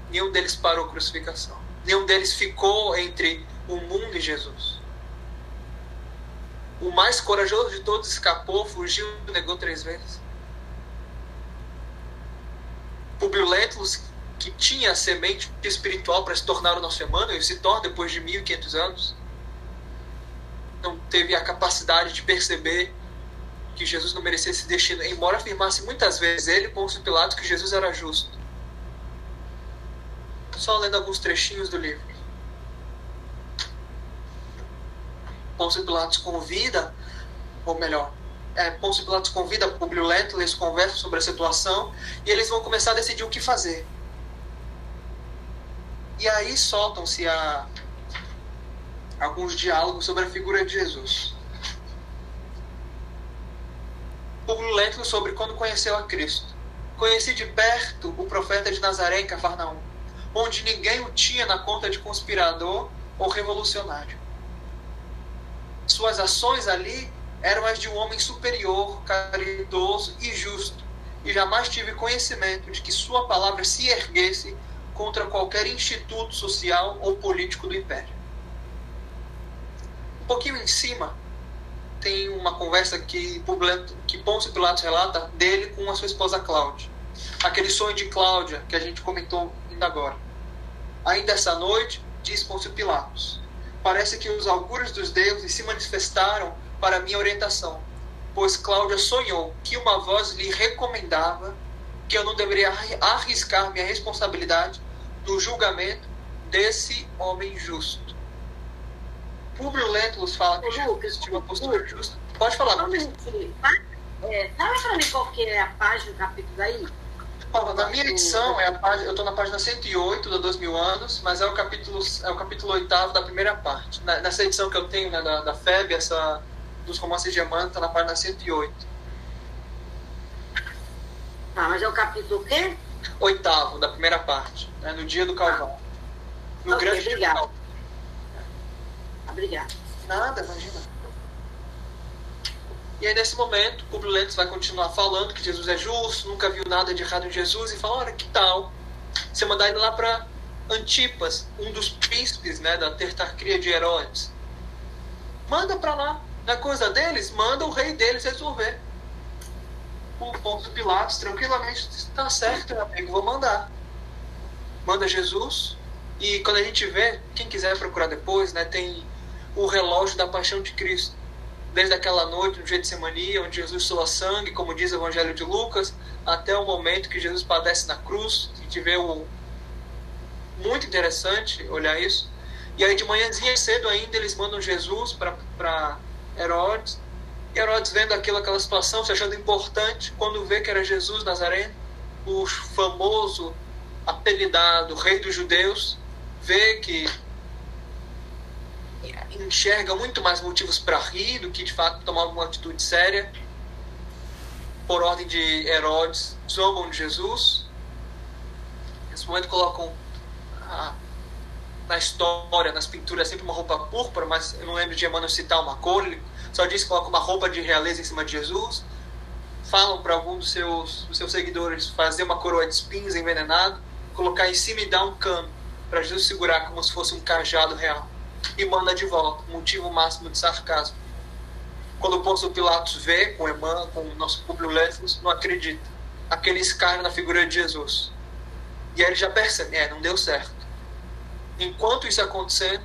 Speaker 3: Nenhum deles parou a crucificação. Nenhum deles ficou entre o mundo e Jesus. O mais corajoso de todos escapou, fugiu, negou três vezes. Publio Lentulus, que tinha a semente espiritual para se tornar o nosso Emmanuel, se torna depois de 1500 anos, não teve a capacidade de perceber que Jesus não merecia esse destino, embora afirmasse muitas vezes ele, Pôncio Pilatos, que Jesus era justo. Só lendo alguns trechinhos do livro. Pôncio Pilatos convida, ou melhor, é, Pôncio Pilatos convida Publio Lento, eles conversam sobre a situação e eles vão começar a decidir o que fazer. E aí soltam-se a alguns diálogos sobre a figura de Jesus. Publio Lento sobre quando conheceu a Cristo. Conheci de perto o profeta de Nazaré em Cafarnaum, onde ninguém o tinha na conta de conspirador ou revolucionário. Suas ações ali eram as de um homem superior, caridoso e justo, e jamais tive conhecimento de que sua palavra se erguesse contra qualquer instituto social ou político do império. Um pouquinho em cima, tem uma conversa que, que Pôncio Pilatos relata dele com a sua esposa Cláudia. Aquele sonho de Cláudia que a gente comentou agora. Ainda essa noite, diz Pôncio Pilatos, parece que os augúrios dos deuses se manifestaram para minha orientação, pois Cláudia sonhou que uma voz lhe recomendava que eu não deveria arriscar minha responsabilidade no julgamento desse homem justo. Publio Lentulus fala que Jesus tinha uma postura justa. Pode falar, não.
Speaker 4: É, sabe mim qual que é a página do capítulo aí?
Speaker 3: Paulo, na minha edição, é a página, eu estou na página 108 da Dois Mil Anos, mas é o capítulo, é o capítulo oitavo da primeira parte. Na, nessa edição que eu tenho né, da, da FEB, essa dos romances de Emmanuel, está na página 108.
Speaker 4: Tá, mas é o capítulo o quê?
Speaker 3: Oitavo, da primeira parte, né, no dia do Calvário. No
Speaker 4: Ok,
Speaker 3: grande dia do
Speaker 4: obrigada.
Speaker 3: Calvário.
Speaker 4: Obrigada.
Speaker 3: Nada, imagina. E aí, nesse momento, Publio Lentulus vai continuar falando que Jesus é justo, nunca viu nada de errado em Jesus, e fala: olha, que tal você mandar ele lá para Antipas, um dos príncipes né, da tertarquia de Herodes? Manda para lá. Na coisa deles, manda o rei deles resolver. O Pôncio Pilatos tranquilamente diz: tá certo, meu amigo, vou mandar. Manda Jesus. E quando a gente vê, quem quiser procurar depois, né, tem o relógio da paixão de Cristo. Desde aquela noite, no dia de semania, onde Jesus soa sangue, como diz o Evangelho de Lucas, até o momento que Jesus padece na cruz. A gente vê o... muito interessante olhar isso. E aí de manhãzinha cedo ainda eles mandam Jesus para Herodes. E Herodes vendo aquilo, aquela situação, se achando importante, quando vê que era Jesus Nazareno, o famoso apelidado Rei dos Judeus, vê que enxerga muito mais motivos para rir do que de fato tomar alguma atitude séria. Por ordem de Herodes, zombam de Jesus. Nesse momento colocam ah, na história, nas pinturas, sempre uma roupa púrpura, mas eu não lembro de Emmanuel citar uma cor. Ele só diz que coloca uma roupa de realeza em cima de Jesus. Falam para algum dos seus, dos seus seguidores fazer uma coroa de espinhos envenenado, colocar em cima e dar um cano para Jesus segurar como se fosse um cajado real e manda de volta, motivo máximo de sarcasmo. Quando o Pôncio Pilatos vê com Emã, com o nosso Públio Lentulus, não acredita. Aquele escárnio na figura de Jesus. E aí ele já percebe, é, não deu certo. Enquanto isso acontecendo,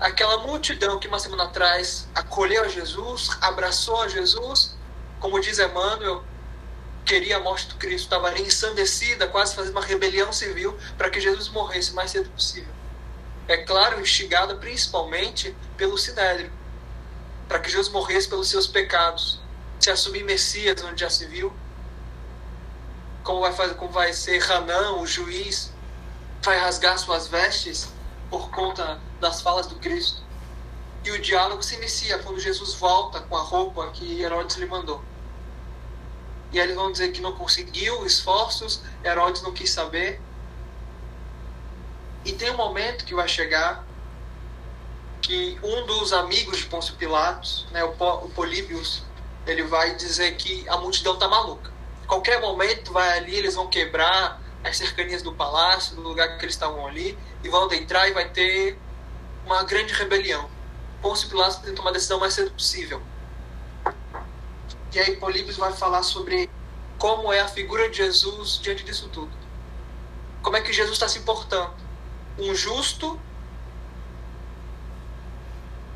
Speaker 3: aquela multidão que uma semana atrás acolheu a Jesus, abraçou a Jesus, como diz Emmanuel, queria a morte do Cristo, estava ensandecida, quase fazendo uma rebelião civil para que Jesus morresse o mais cedo possível. É claro, instigada principalmente pelo Sinédrio, para que Jesus morresse pelos seus pecados, se assumir Messias, onde já se viu, como vai, fazer, como vai ser Hanã, o juiz, vai rasgar suas vestes por conta das falas do Cristo. E o diálogo se inicia quando Jesus volta com a roupa que Herodes lhe mandou. E eles vão dizer que não conseguiu esforços, Herodes não quis saber. E tem um momento que vai chegar que um dos amigos de Pôncio Pilatos, né, o, Políbios, ele vai dizer que a multidão tá maluca. Qualquer momento vai ali, eles vão quebrar as cercanias do palácio, do lugar que eles estavam ali, e vão adentrar e vai ter uma grande rebelião. Pôncio Pilatos tem que tomar a decisão mais cedo possível. E aí Políbios vai falar sobre como é a figura de Jesus diante disso tudo. Como é que Jesus está se portando? Um justo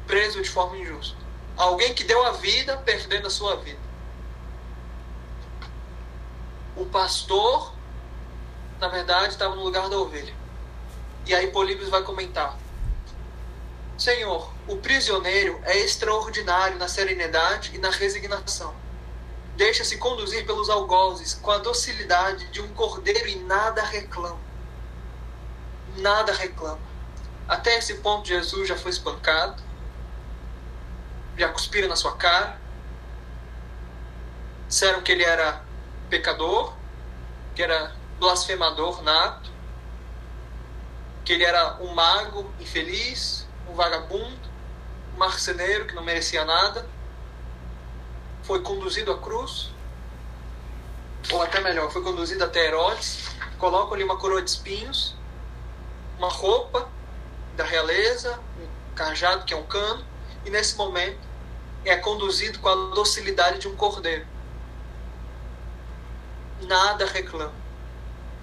Speaker 3: preso de forma injusta. Alguém que deu a vida perdendo a sua vida. O pastor, na verdade, estava no lugar da ovelha. E aí Políbios vai comentar: Senhor, o prisioneiro é extraordinário na serenidade e na resignação. Deixa-se conduzir pelos algozes com a docilidade de um cordeiro e nada reclama. Nada reclama. Até esse ponto, Jesus já foi espancado, já cuspiram na sua cara, disseram que ele era pecador, que era blasfemador nato, que ele era um mago infeliz, um vagabundo, um marceneiro que não merecia nada, foi conduzido à cruz, ou até melhor, foi conduzido até Herodes, colocam-lhe uma coroa de espinhos, uma roupa da realeza, um cajado que é um cano, e nesse momento é conduzido com a docilidade de um cordeiro. Nada reclama.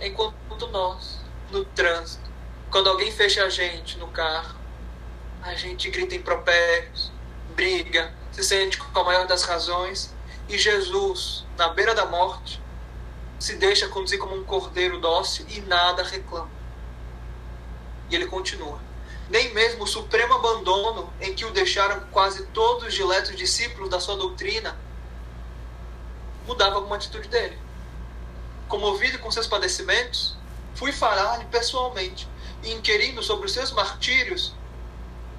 Speaker 3: Enquanto nós, no trânsito, quando alguém fecha a gente no carro, a gente grita impropérios, briga, se sente com a maior das razões, e Jesus, na beira da morte, se deixa conduzir como um cordeiro dócil e nada reclama. E ele continua. Nem mesmo o supremo abandono em que o deixaram quase todos os diletos discípulos da sua doutrina mudava alguma atitude dele. Comovido com seus padecimentos, fui falar-lhe pessoalmente, e inquirindo sobre os seus martírios,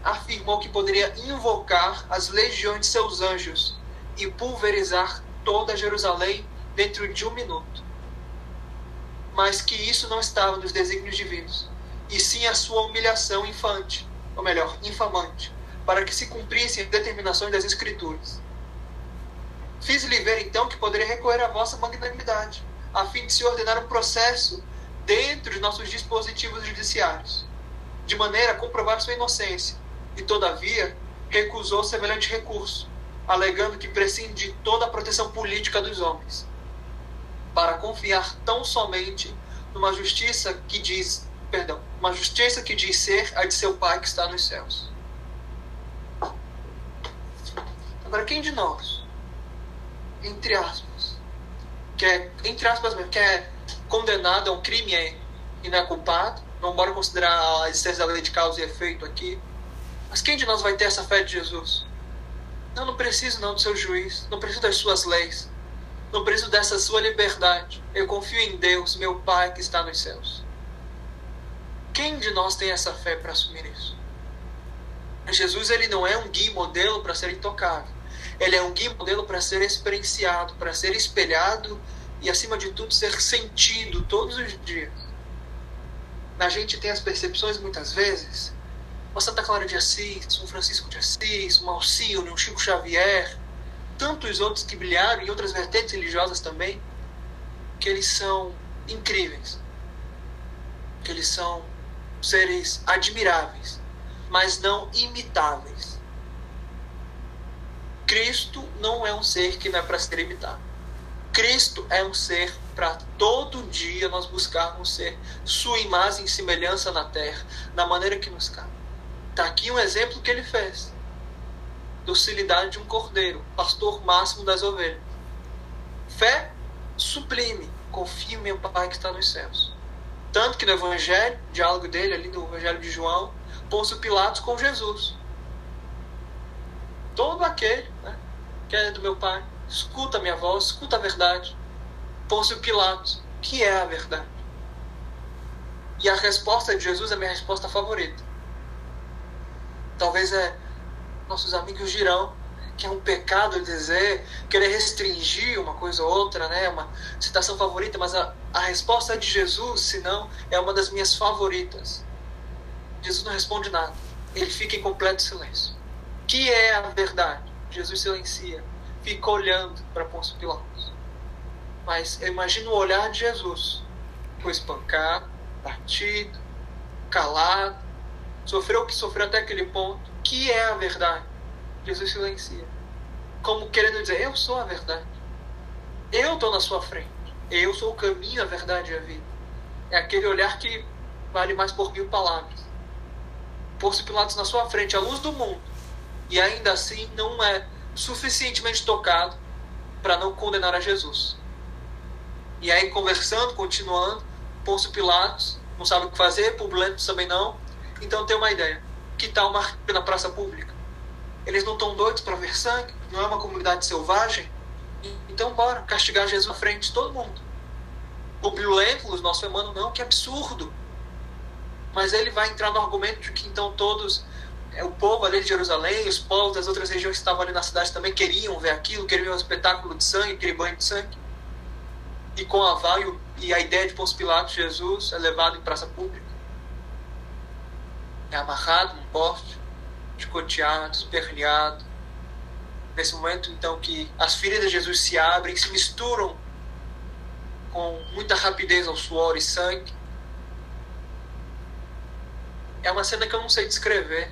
Speaker 3: afirmou que poderia invocar as legiões de seus anjos e pulverizar toda Jerusalém dentro de um minuto. Mas que isso não estava nos desígnios divinos, e sim a sua humilhação infante, ou melhor, infamante, para que se cumprissem as determinações das Escrituras. Fiz-lhe ver então que poderia recorrer à vossa magnanimidade, a fim de se ordenar um processo dentro de nossos dispositivos judiciários, de maneira a comprovar sua inocência, e, todavia, recusou semelhante recurso, alegando que prescinde de toda a proteção política dos homens, para confiar tão somente numa justiça que diz, perdão, uma justiça que diz ser a de seu Pai que está nos céus. Agora, quem de nós, entre aspas, que é, entre aspas mesmo, que é condenado a um crime não é culpado, não bora considerar a existência da lei de causa e efeito aqui, mas quem de nós vai ter essa fé de Jesus? Eu não preciso não do seu juiz, não preciso das suas leis, não preciso dessa sua liberdade. Eu confio em Deus, meu Pai que está nos céus. Quem de nós tem essa fé para assumir isso? Jesus ele não é um guia modelo para ser intocável. Ele é um guia modelo para ser experienciado, para ser espelhado e acima de tudo ser sentido todos os dias. A gente tem as percepções muitas vezes uma Santa Clara de Assis, um Francisco de Assis, um Alcino, um Chico Xavier, tantos outros que brilharam em outras vertentes religiosas também, que eles são incríveis, que eles são seres admiráveis, mas não imitáveis. Cristo não é um ser que não é para ser imitado. Cristo é um ser para todo dia nós buscarmos ser sua imagem e semelhança na terra, na maneira que nos cabe. Está aqui um exemplo que ele fez. Docilidade de um cordeiro, pastor máximo das ovelhas. Fé sublime, confio em meu Pai que está nos céus. Tanto que no Evangelho, diálogo dele ali no Evangelho de João, Pôncio Pilatos com Jesus. Todo aquele né, que é do meu Pai, escuta a minha voz, escuta a verdade. Pôncio Pilatos, que é a verdade? E a resposta de Jesus é a minha resposta favorita. Talvez é nossos amigos dirão que é um pecado dizer, querer restringir uma coisa ou outra, né? Uma citação favorita, mas a, a resposta de Jesus, se não, é uma das minhas favoritas. Jesus não responde nada. Ele fica em completo silêncio. Que é a verdade? Jesus silencia, fica olhando para Pôncio Pilatos. Mas eu imagino o olhar de Jesus. Foi espancado, batido, calado, sofreu o que sofreu até aquele ponto. Que é a verdade? Jesus silencia. Como querendo dizer, eu sou a verdade. Eu estou na sua frente. Eu sou o caminho, a verdade e a vida. É aquele olhar que vale mais por mil palavras. Pôs Pilatos na sua frente, a luz do mundo. E ainda assim não é suficientemente tocado para não condenar a Jesus. E aí, conversando, continuando, Pôncio Pilatos não sabe o que fazer, Publio também não. Então tem uma ideia. Que tal uma na praça pública? Eles não estão doidos para ver sangue? Não é uma comunidade selvagem? Então bora castigar Jesus à frente de todo mundo. Publio Lentulus, nosso irmão, não, que absurdo. Mas ele vai entrar no argumento de que então todos, é, o povo ali de Jerusalém, os povos das outras regiões que estavam ali na cidade também queriam ver aquilo, queriam ver um espetáculo de sangue, aquele banho de sangue. E com a aval e a ideia de Pôncio Pilatos, Jesus é levado em praça pública. É amarrado num poste, chicoteado, esperneado. Nesse momento, então, que as feridas de Jesus se abrem, se misturam com muita rapidez ao suor e sangue. É uma cena que eu não sei descrever,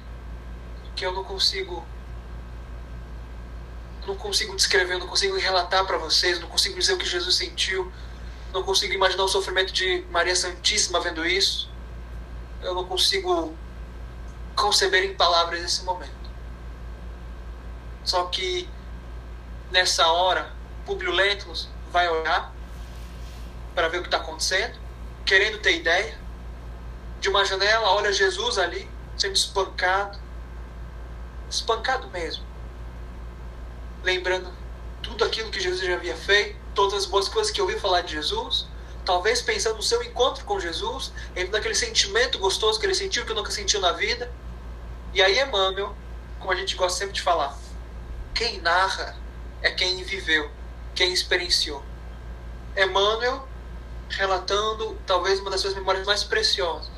Speaker 3: que eu não consigo não consigo descrever, não consigo relatar para vocês, não consigo dizer o que Jesus sentiu, não consigo imaginar o sofrimento de Maria Santíssima vendo isso. Eu não consigo conceber em palavras esse momento. Só que nessa hora, Publio Lentulus vai olhar para ver o que está acontecendo, querendo ter ideia. De uma janela, olha Jesus ali, sendo espancado. Espancado mesmo. Lembrando tudo aquilo que Jesus já havia feito, todas as boas coisas que eu ouvi falar de Jesus. Talvez pensando no seu encontro com Jesus, naquele sentimento gostoso que ele sentiu, que nunca sentiu na vida e aí Emmanuel, como a gente gosta sempre de falar, quem narra é quem viveu, quem experienciou. Emmanuel relatando talvez uma das suas memórias mais preciosas.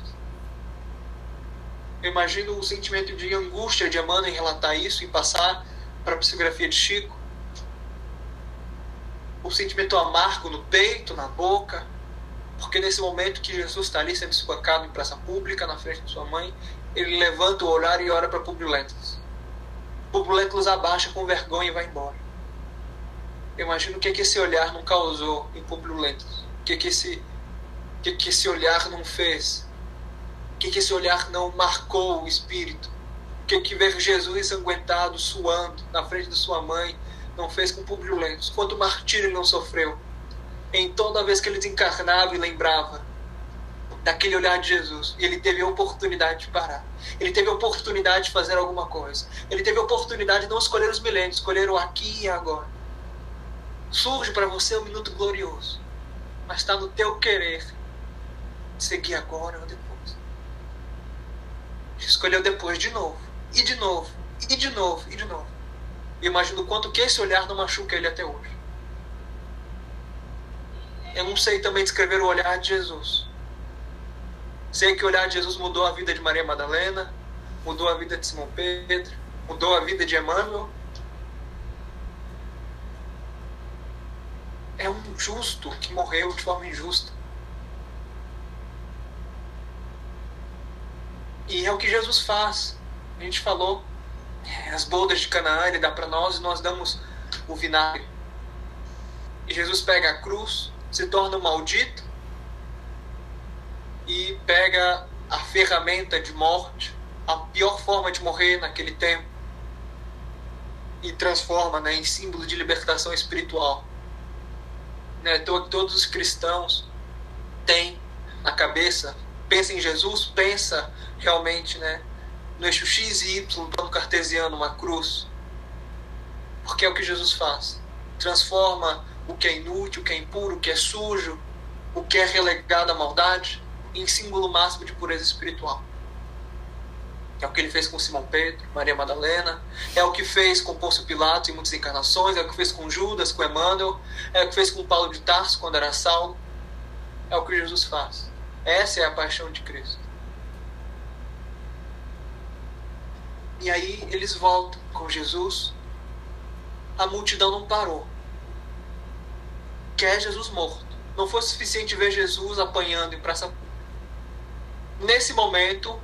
Speaker 3: Eu imagino o sentimento de angústia de Emmanuel em relatar isso e passar para a psicografia de Chico. O sentimento amargo no peito, na boca, porque nesse momento que Jesus está ali sendo espancado em praça pública, na frente de sua mãe, ele levanta o olhar e olha para Publio Lentulus. Publio Lentulus abaixa com vergonha e vai embora. Eu imagino o que, é que esse olhar não causou em Lentulus. O que, é que, esse, o que, é que esse olhar não fez. O que, que esse olhar não marcou o espírito. O que, que ver Jesus ensanguentado, suando, na frente de sua mãe, não fez com Publio Lentulus. Quanto martírio ele não sofreu. Em toda vez que ele desencarnava e lembrava daquele olhar de Jesus. E ele teve a oportunidade de parar. Ele teve a oportunidade de fazer alguma coisa. Ele teve a oportunidade de não escolher os milênios, escolher o aqui e agora. Surge para você um minuto glorioso, mas está no teu querer seguir agora ou depois. Escolheu depois de novo, e de novo, e de novo, e de novo. Eu imagino o quanto que esse olhar não machuca ele até hoje. Eu não sei também descrever o olhar de Jesus Sei que o olhar de Jesus mudou a vida de Maria Madalena, mudou a vida de Simão Pedro, mudou a vida de Emmanuel. É um justo que morreu de forma injusta. E é o que Jesus faz. A gente falou as bodas de Canaã, ele dá para nós e nós damos o vinagre. E Jesus pega a cruz, se torna maldito e pega a ferramenta de morte, a pior forma de morrer naquele tempo, e transforma né, em símbolo de libertação espiritual. Né, todos os cristãos têm na cabeça, pensa em Jesus, pensa realmente né, no eixo X e Y, plano cartesiano, uma cruz. Porque é o que Jesus faz. Transforma o que é inútil, o que é impuro, o que é sujo, o que é relegado à maldade, em símbolo máximo de pureza espiritual. É o que ele fez com Simão Pedro, Maria Madalena, é o que fez com Pôncio Pilatos em muitas encarnações, é o que fez com Judas, com Emmanuel, é o que fez com Paulo de Tarso quando era Saulo. É o que Jesus faz. Essa é a paixão de Cristo. E aí eles voltam com Jesus. A multidão não parou. Quer Jesus morto. Não foi suficiente ver Jesus apanhando em praça. Nesse momento,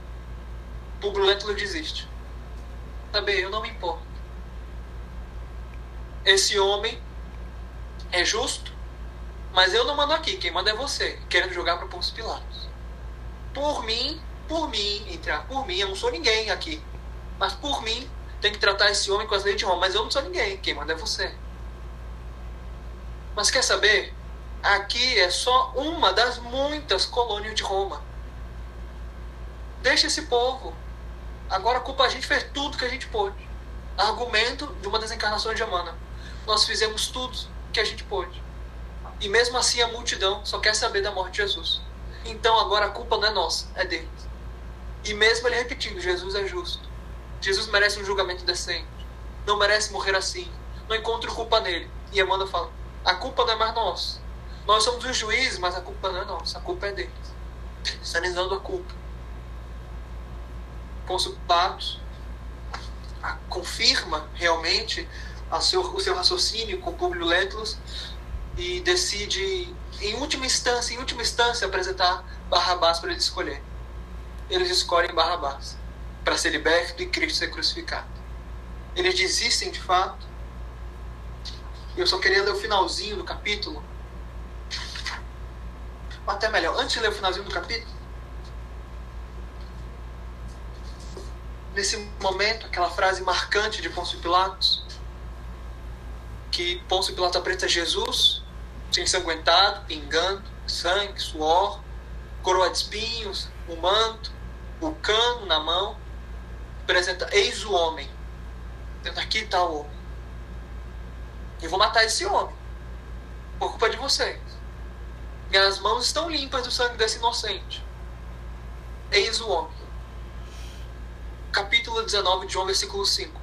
Speaker 3: Publio Lentulus desiste. Sabe, eu não me importo. Esse homem é justo, mas eu não mando aqui. Quem manda é você, querendo jogar para Pôncio Pilatos. Por mim, por mim, entrar por mim, eu não sou ninguém aqui. Mas por mim, tem que tratar esse homem com as leis de Roma. Mas eu não sou ninguém, quem manda é você. Mas quer saber? Aqui é só uma das muitas colônias de Roma. Deixa esse povo. Agora a culpa a gente fez tudo que a gente pôde. Argumento de uma das encarnações de Amana. Nós fizemos tudo que a gente pôde. E mesmo assim a multidão só quer saber da morte de Jesus. Então agora a culpa não é nossa, é deles. E mesmo ele repetindo, Jesus é justo. Jesus merece um julgamento decente. Não merece morrer assim. Não encontro culpa nele. E Amanda fala: a culpa não é mais nossa. Nós somos os juízes, mas a culpa não é nossa. A culpa é deles. Sanizando a culpa. Pôncio Pilatos confirma realmente seu, o seu raciocínio com Publio Lentulus e decide, em última instância, em última instância, apresentar Barrabás para ele escolher. Eles escolhem Barrabás para ser liberto e Cristo ser crucificado. Eles desistem de fato. Eu só queria ler o finalzinho do capítulo. Ou até melhor, antes de ler o finalzinho do capítulo, nesse momento, aquela frase marcante de Pôncio Pilatos, que Pôncio Pilatos apresenta Jesus, ensanguentado, pingando, sangue, suor, coroa de espinhos, o manto, o cano na mão, apresenta, eis o homem. Aqui está o homem. Eu vou matar esse homem. Por culpa de vocês. Minhas mãos estão limpas do sangue desse inocente. Eis o homem capítulo 19 de João, versículo 5.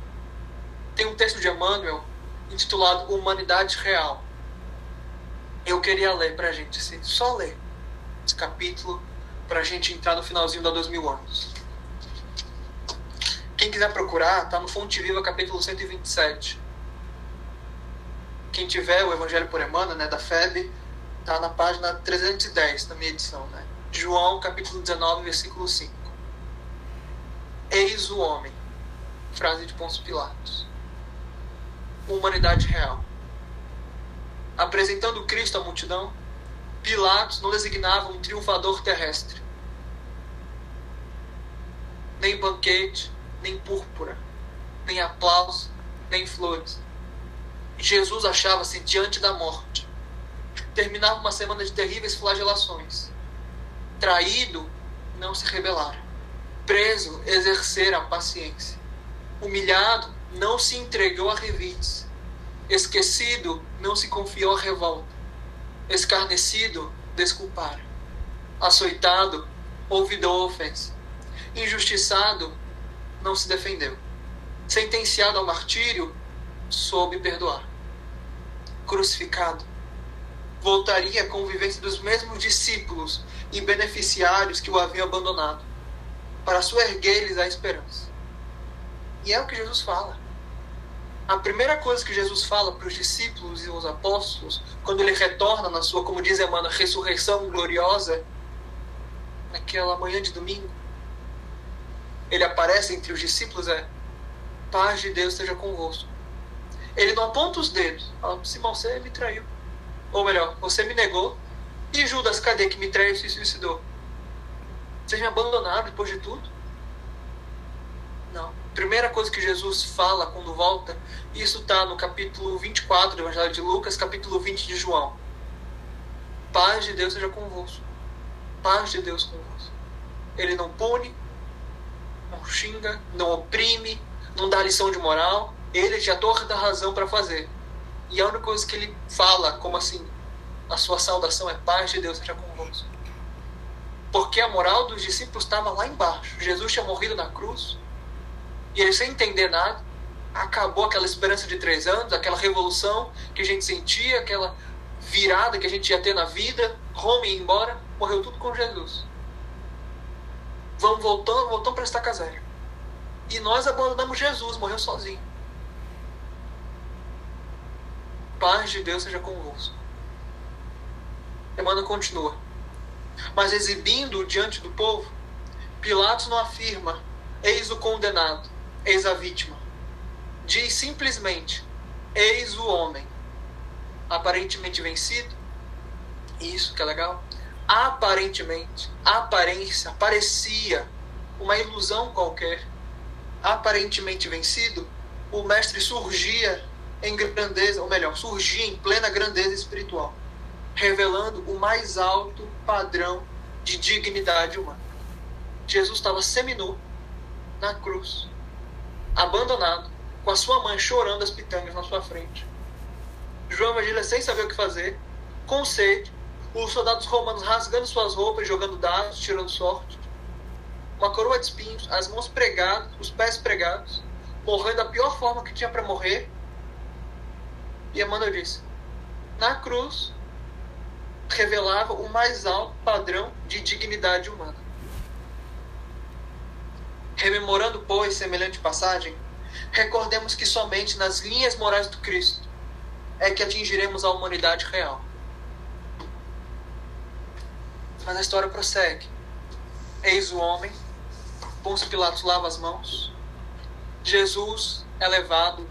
Speaker 3: Tem um texto de Emmanuel intitulado Humanidade Real. Eu queria ler para a gente, assim, só ler esse capítulo para a gente entrar no finalzinho da dois mil anos. Quem quiser procurar, tá no Fonte Viva, capítulo 127. Quem tiver o Evangelho por Emmanuel, né, da FEB, tá na página 310 da minha edição, né? João, capítulo 19, versículo 5. Eis o homem. Frase de Pôncio Pilatos. Humanidade real. Apresentando Cristo à multidão, Pilatos não designava um triunfador terrestre. Nem banquete, nem púrpura, nem aplauso, nem flores. Jesus achava-se diante da morte. Terminava uma semana de terríveis flagelações. Traído, não se rebelara preso exercer a paciência. Humilhado, não se entregou a revites. Esquecido, não se confiou à revolta. Escarnecido, desculpar. Açoitado, ouvidou a ofensa. Injustiçado, não se defendeu. Sentenciado ao martírio, soube perdoar. Crucificado, voltaria à convivência dos mesmos discípulos e beneficiários que o haviam abandonado para suerguer-lhes a esperança. E é o que Jesus fala. A primeira coisa que Jesus fala para os discípulos e os apóstolos, quando ele retorna na sua, como diz Emmanuel, ressurreição gloriosa, naquela manhã de domingo, ele aparece entre os discípulos, é paz de Deus esteja convosco. Ele não aponta os dedos. Fala, Simão, você me traiu. Ou melhor, você me negou. E Judas, cadê que me traiu e se suicidou? Vocês me abandonaram depois de tudo? Não. Primeira coisa que Jesus fala quando volta, isso está no capítulo 24 do Evangelho de Lucas, capítulo 20 de João. Paz de Deus seja convosco. Paz de Deus convosco. Ele não pune, não xinga, não oprime, não dá lição de moral. Ele tinha toda a razão para fazer. E a única coisa que ele fala, como assim, a sua saudação é paz de Deus seja convosco. Porque a moral dos discípulos estava lá embaixo. Jesus tinha morrido na cruz. E eles, sem entender nada, acabou aquela esperança de três anos, aquela revolução que a gente sentia, aquela virada que a gente ia ter na vida. Roma ia embora, morreu tudo com Jesus. Vamos voltando, voltando para estaca zero. E nós abandonamos Jesus, morreu sozinho. Paz de Deus seja convosco. Emmanuel continua. Mas exibindo diante do povo, Pilatos não afirma: eis o condenado, eis a vítima. Diz simplesmente: eis o homem, aparentemente vencido. Isso que é legal. Aparentemente, aparência, parecia uma ilusão qualquer. Aparentemente vencido, o mestre surgia em grandeza, ou melhor, surgia em plena grandeza espiritual revelando o mais alto padrão de dignidade humana. Jesus estava seminu na cruz, abandonado, com a sua mãe chorando as pitangas na sua frente. João Evangelho sem saber o que fazer, com sede, os soldados romanos rasgando suas roupas, jogando dados, tirando sorte. Uma coroa de espinhos, as mãos pregadas, os pés pregados, morrendo da pior forma que tinha para morrer. E Emmanuel disse: Na cruz, revelava o mais alto padrão de dignidade humana. Rememorando, pois, semelhante passagem, recordemos que somente nas linhas morais do Cristo é que atingiremos a humanidade real. Mas a história prossegue. Eis o homem, Pôncio Pilatos lava as mãos, Jesus é levado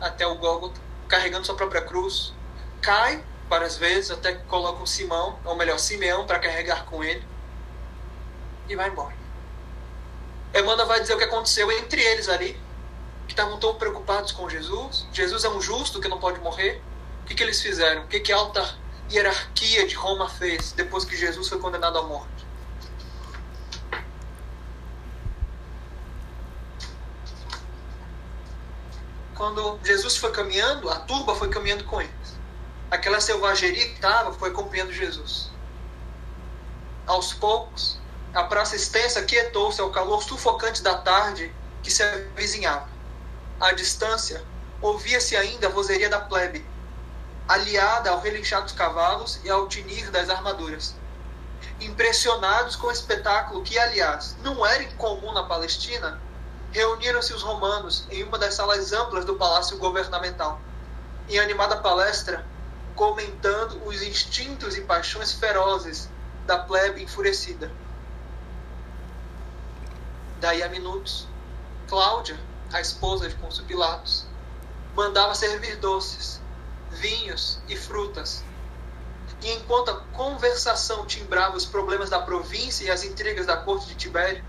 Speaker 3: até o Gólgota, carregando sua própria cruz, cai várias vezes, até que coloca um Simão, ou melhor, Simeão, para carregar com ele, e vai embora. Emmanuel vai dizer o que aconteceu entre eles ali, que estavam tão preocupados com Jesus. Jesus é um justo que não pode morrer. O que, que eles fizeram? O que, que a alta hierarquia de Roma fez depois que Jesus foi condenado à morte? Quando Jesus foi caminhando, a turba foi caminhando com ele aquela selvageria que estava foi acompanhando Jesus. Aos poucos, a praça extensa quietou-se ao calor sufocante da tarde que se avizinhava. À distância, ouvia-se ainda a vozeria da plebe, aliada ao relinchar dos cavalos e ao tinir das armaduras. Impressionados com o espetáculo que, aliás, não era incomum na Palestina, reuniram-se os romanos em uma das salas amplas do palácio governamental. Em animada palestra, comentando os instintos e paixões ferozes da plebe enfurecida. Daí a minutos, Cláudia, a esposa de Pôncio Pilatos, mandava servir doces, vinhos e frutas. E enquanto a conversação timbrava os problemas da província e as intrigas da corte de Tibério,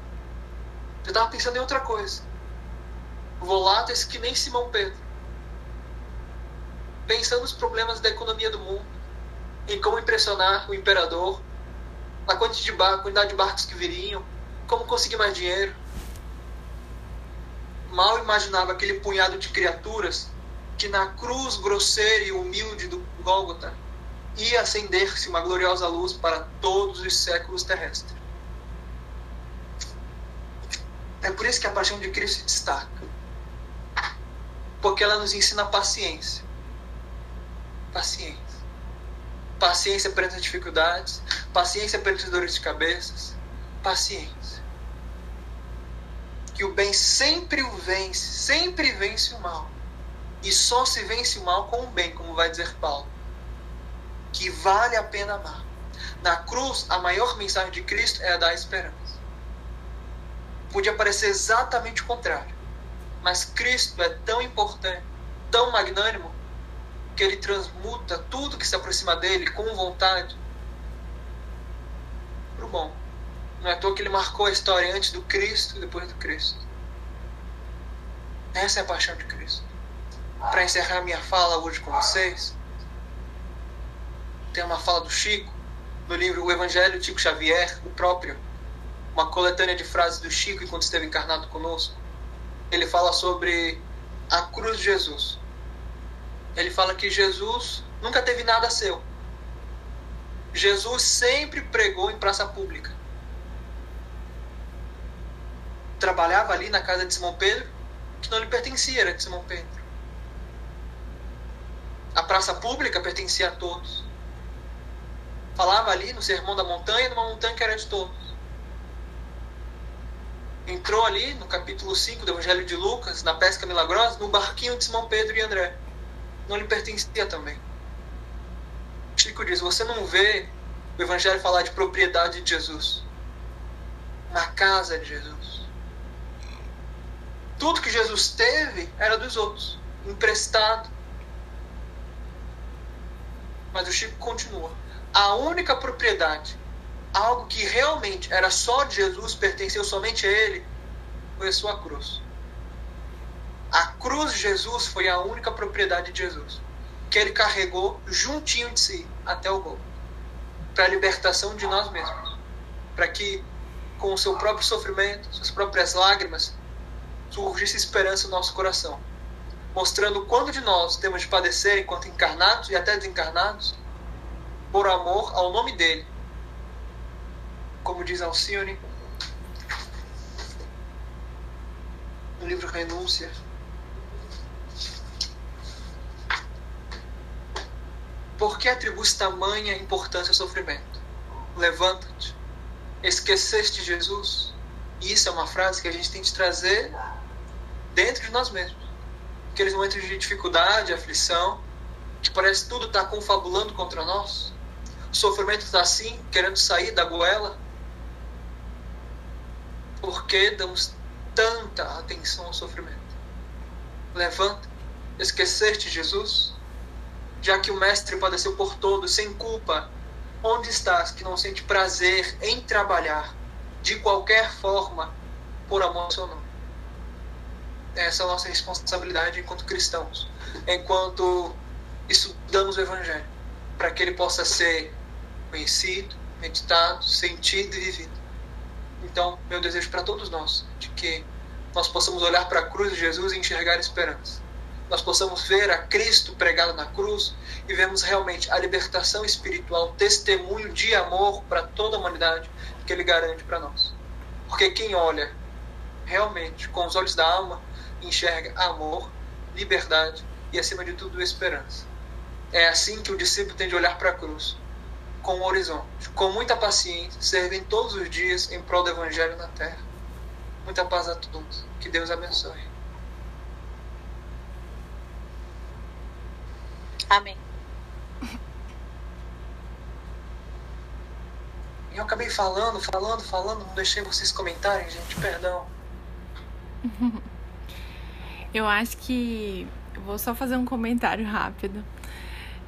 Speaker 3: eu estava pensando em outra coisa. Voláteis que nem Simão Pedro pensando nos problemas da economia do mundo, em como impressionar o imperador, a quantidade de, bar quantidade de barcos que viriam, como conseguir mais dinheiro. Mal imaginava aquele punhado de criaturas que na cruz grosseira e humilde do Gólgota ia acender-se uma gloriosa luz para todos os séculos terrestres. É por isso que a paixão de Cristo se destaca. Porque ela nos ensina paciência paciência. Paciência perante as dificuldades, paciência perante as dores de cabeças, paciência. Que o bem sempre o vence, sempre vence o mal. E só se vence o mal com o bem, como vai dizer Paulo. Que vale a pena amar. Na cruz, a maior mensagem de Cristo é a da esperança. Podia parecer exatamente o contrário. Mas Cristo é tão importante, tão magnânimo, que ele transmuta tudo que se aproxima dele com vontade para o bom. Não é à toa que ele marcou a história antes do Cristo e depois do Cristo. Essa é a paixão de Cristo. Para encerrar minha fala hoje com vocês, tem uma fala do Chico, no livro O Evangelho Chico Xavier, o próprio, uma coletânea de frases do Chico enquanto esteve encarnado conosco. Ele fala sobre a cruz de Jesus. Ele fala que Jesus nunca teve nada seu. Jesus sempre pregou em praça pública. Trabalhava ali na casa de Simão Pedro, que não lhe pertencia, era de Simão Pedro. A praça pública pertencia a todos. Falava ali no Sermão da Montanha, numa montanha que era de todos. Entrou ali no capítulo 5 do Evangelho de Lucas, na pesca milagrosa, no barquinho de Simão Pedro e André. Não lhe pertencia também. Chico diz: Você não vê o Evangelho falar de propriedade de Jesus, na casa de Jesus. Tudo que Jesus teve era dos outros, emprestado. Mas o Chico continua. A única propriedade, algo que realmente era só de Jesus, pertenceu somente a ele, foi a sua cruz. A cruz de Jesus foi a única propriedade de Jesus que ele carregou juntinho de si até o gol para a libertação de nós mesmos. Para que, com o seu próprio sofrimento, suas próprias lágrimas, surgisse esperança no nosso coração. Mostrando quanto de nós temos de padecer enquanto encarnados e até desencarnados, por amor ao nome dele. Como diz Alcione no livro Renúncia, Por que atribuis tamanha importância ao sofrimento? Levanta-te. Esqueceste Jesus? Isso é uma frase que a gente tem de trazer dentro de nós mesmos. Aqueles momentos de dificuldade, aflição, que parece tudo está confabulando contra nós. O sofrimento está assim, querendo sair da goela. Por que damos tanta atenção ao sofrimento? Levanta, esqueceste Jesus? Já que o Mestre padeceu por todos, sem culpa, onde estás que não sente prazer em trabalhar, de qualquer forma, por amor ao seu nome? Essa é a nossa responsabilidade enquanto cristãos, enquanto estudamos o Evangelho, para que ele possa ser conhecido, meditado, sentido e vivido. Então, meu desejo para todos nós, de que nós possamos olhar para a cruz de Jesus e enxergar esperança nós possamos ver a Cristo pregado na cruz e vemos realmente a libertação espiritual, testemunho de amor para toda a humanidade que Ele garante para nós. Porque quem olha realmente com os olhos da alma enxerga amor, liberdade e, acima de tudo, esperança. É assim que o discípulo tem de olhar para a cruz, com o horizonte, com muita paciência, servindo todos os dias em prol do Evangelho na terra. Muita paz a todos. Que Deus abençoe.
Speaker 6: Amém.
Speaker 3: Eu acabei falando, falando, falando, não deixei vocês comentarem, gente, perdão.
Speaker 1: Eu acho que. Vou só fazer um comentário rápido.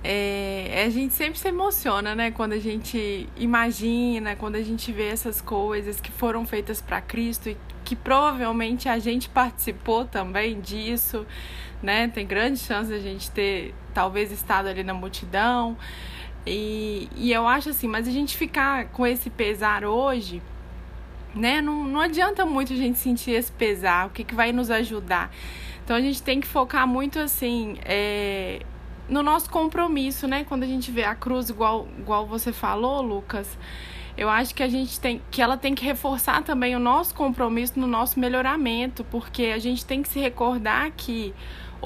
Speaker 1: É, a gente sempre se emociona, né? Quando a gente imagina, quando a gente vê essas coisas que foram feitas para Cristo e que provavelmente a gente participou também disso, né? Tem grande chance de a gente ter talvez estado ali na multidão. E, e eu acho assim, mas a gente ficar com esse pesar hoje, né? Não, não adianta muito a gente sentir esse pesar, o que, que vai nos ajudar. Então a gente tem que focar muito assim, é, no nosso compromisso, né? Quando a gente vê a cruz, igual, igual você falou, Lucas, eu acho que a gente tem que ela tem que reforçar também o nosso compromisso no nosso melhoramento, porque a gente tem que se recordar que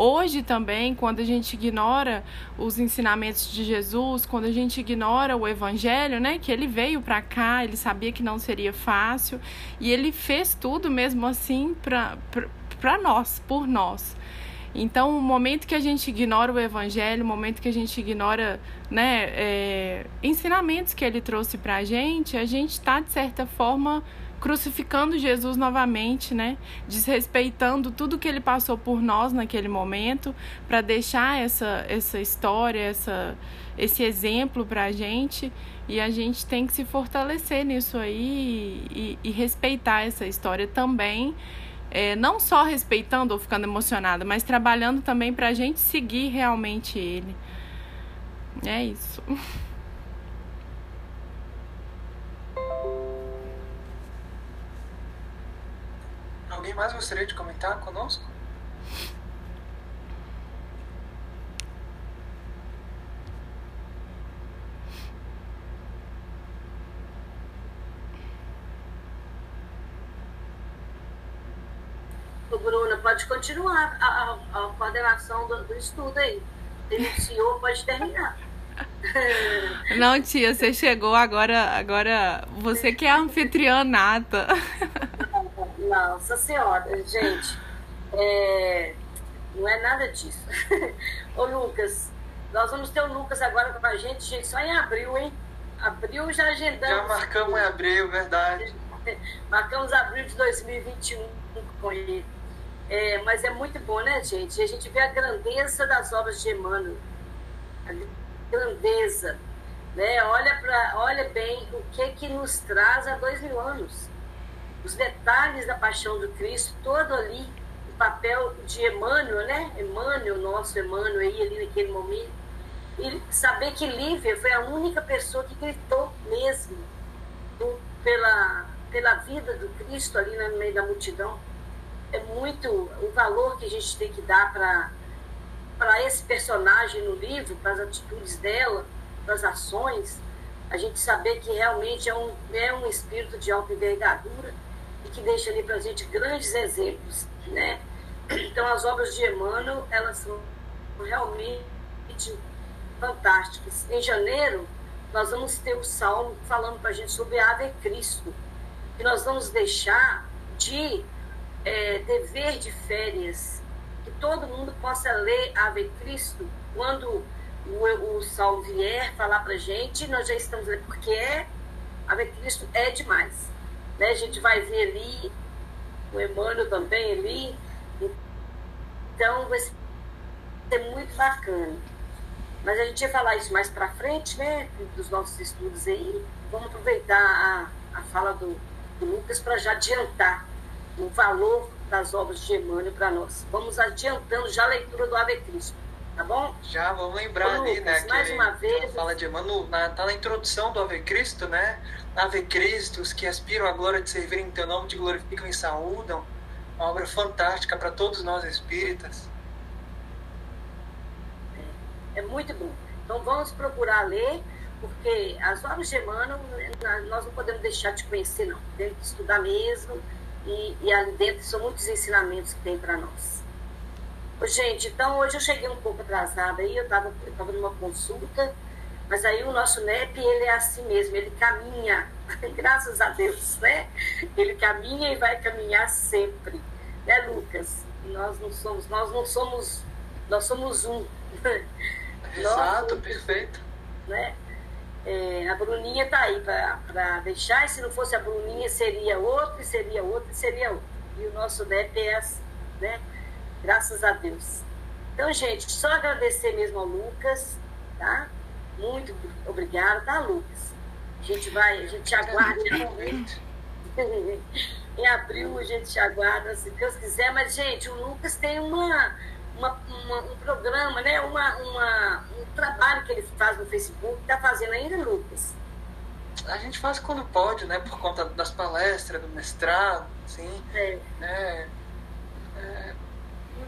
Speaker 1: Hoje também, quando a gente ignora os ensinamentos de Jesus, quando a gente ignora o evangelho, né, que ele veio para cá, ele sabia que não seria fácil e ele fez tudo mesmo assim para nós, por nós. Então, o momento que a gente ignora o evangelho, o momento que a gente ignora né, é, ensinamentos que ele trouxe para a gente, a gente está, de certa forma, crucificando Jesus novamente, né? Desrespeitando tudo que ele passou por nós naquele momento, para deixar essa, essa história, essa, esse exemplo para a gente. E a gente tem que se fortalecer nisso aí e, e respeitar essa história também. É, não só respeitando ou ficando emocionada, mas trabalhando também para a gente seguir realmente ele. É isso.
Speaker 3: Alguém mais gostaria de comentar conosco?
Speaker 6: Bruna, pode continuar a, a, a coordenação do, do, estudo aí. Iniciou, pode terminar.
Speaker 1: Não, tia, você chegou agora, agora você que é anfitriã nata.
Speaker 6: Nossa senhora, gente, é, não é nada disso. Ô Lucas, nós vamos ter o Lucas agora com a gente, gente, só em abril, hein? Abril já agendamos.
Speaker 3: Já marcamos em abril, verdade.
Speaker 6: marcamos abril de 2021 com ele. É, mas é muito bom, né, gente? A gente vê a grandeza das obras de Emmanuel. A grandeza. Né? Olha, pra, olha bem o que, que nos traz há dois mil anos os detalhes da paixão do Cristo, todo ali, o papel de Emmanuel, né? Emmanuel, nosso Emmanuel aí ali naquele momento. E saber que Lívia foi a única pessoa que gritou mesmo pela, pela vida do Cristo ali no meio da multidão. É muito o valor que a gente tem que dar para esse personagem no livro, para as atitudes dela, para as ações, a gente saber que realmente é um, é um espírito de alta envergadura e que deixa ali para a gente grandes exemplos, né? Então, as obras de Emmanuel, elas são realmente fantásticas. Em janeiro, nós vamos ter o Salmo falando para a gente sobre Ave Cristo. E nós vamos deixar de é, dever de férias, que todo mundo possa ler Ave Cristo quando o, o Salmo vier falar para a gente, nós já estamos lendo, porque é, Ave Cristo é demais. Né? A gente vai ver ali, o Emmanuel também ali. Então vai ser muito bacana. Mas a gente ia falar isso mais para frente, né? Dos nossos estudos aí. Vamos aproveitar a, a fala do, do Lucas para já adiantar o valor das obras de Emmanuel para nós. Vamos adiantando já a leitura do Ave Cristo, tá bom?
Speaker 3: Já, vamos lembrar Ô, ali, né?
Speaker 6: Mais uma vez.
Speaker 3: Fala de Emmanuel, na, tá na introdução do Ave Cristo, né? Ave Cristo, os que aspiram à glória de servir em teu nome te glorificam e saúdam. Uma obra fantástica para todos nós espíritas.
Speaker 6: É, é muito bom. Então vamos procurar ler, porque as obras de Emmanuel nós não podemos deixar de conhecer, não. Temos que estudar mesmo, e, e ali dentro são muitos ensinamentos que tem para nós. Gente, então hoje eu cheguei um pouco atrasada aí, eu estava eu tava numa consulta mas aí o nosso NEP, ele é assim mesmo, ele caminha, graças a Deus, né? Ele caminha e vai caminhar sempre, né, Lucas? nós não somos, nós não somos, nós somos um.
Speaker 3: Exato, nós, perfeito.
Speaker 6: Né? É, a Bruninha está aí para deixar, e se não fosse a Bruninha, seria outro, e seria outro, e seria outro. E o nosso NEP é assim, né? Graças a Deus. Então, gente, só agradecer mesmo ao Lucas, tá? Muito obrigada, tá, Lucas? A gente vai, a gente te aguarda em abril a gente te aguarda, se Deus quiser. Mas, gente, o Lucas tem uma, uma, uma, um programa, né? Uma, uma, um trabalho que ele faz no Facebook. Tá fazendo ainda, Lucas?
Speaker 3: A gente faz quando pode, né? Por conta das palestras, do mestrado, assim. É. Né? É,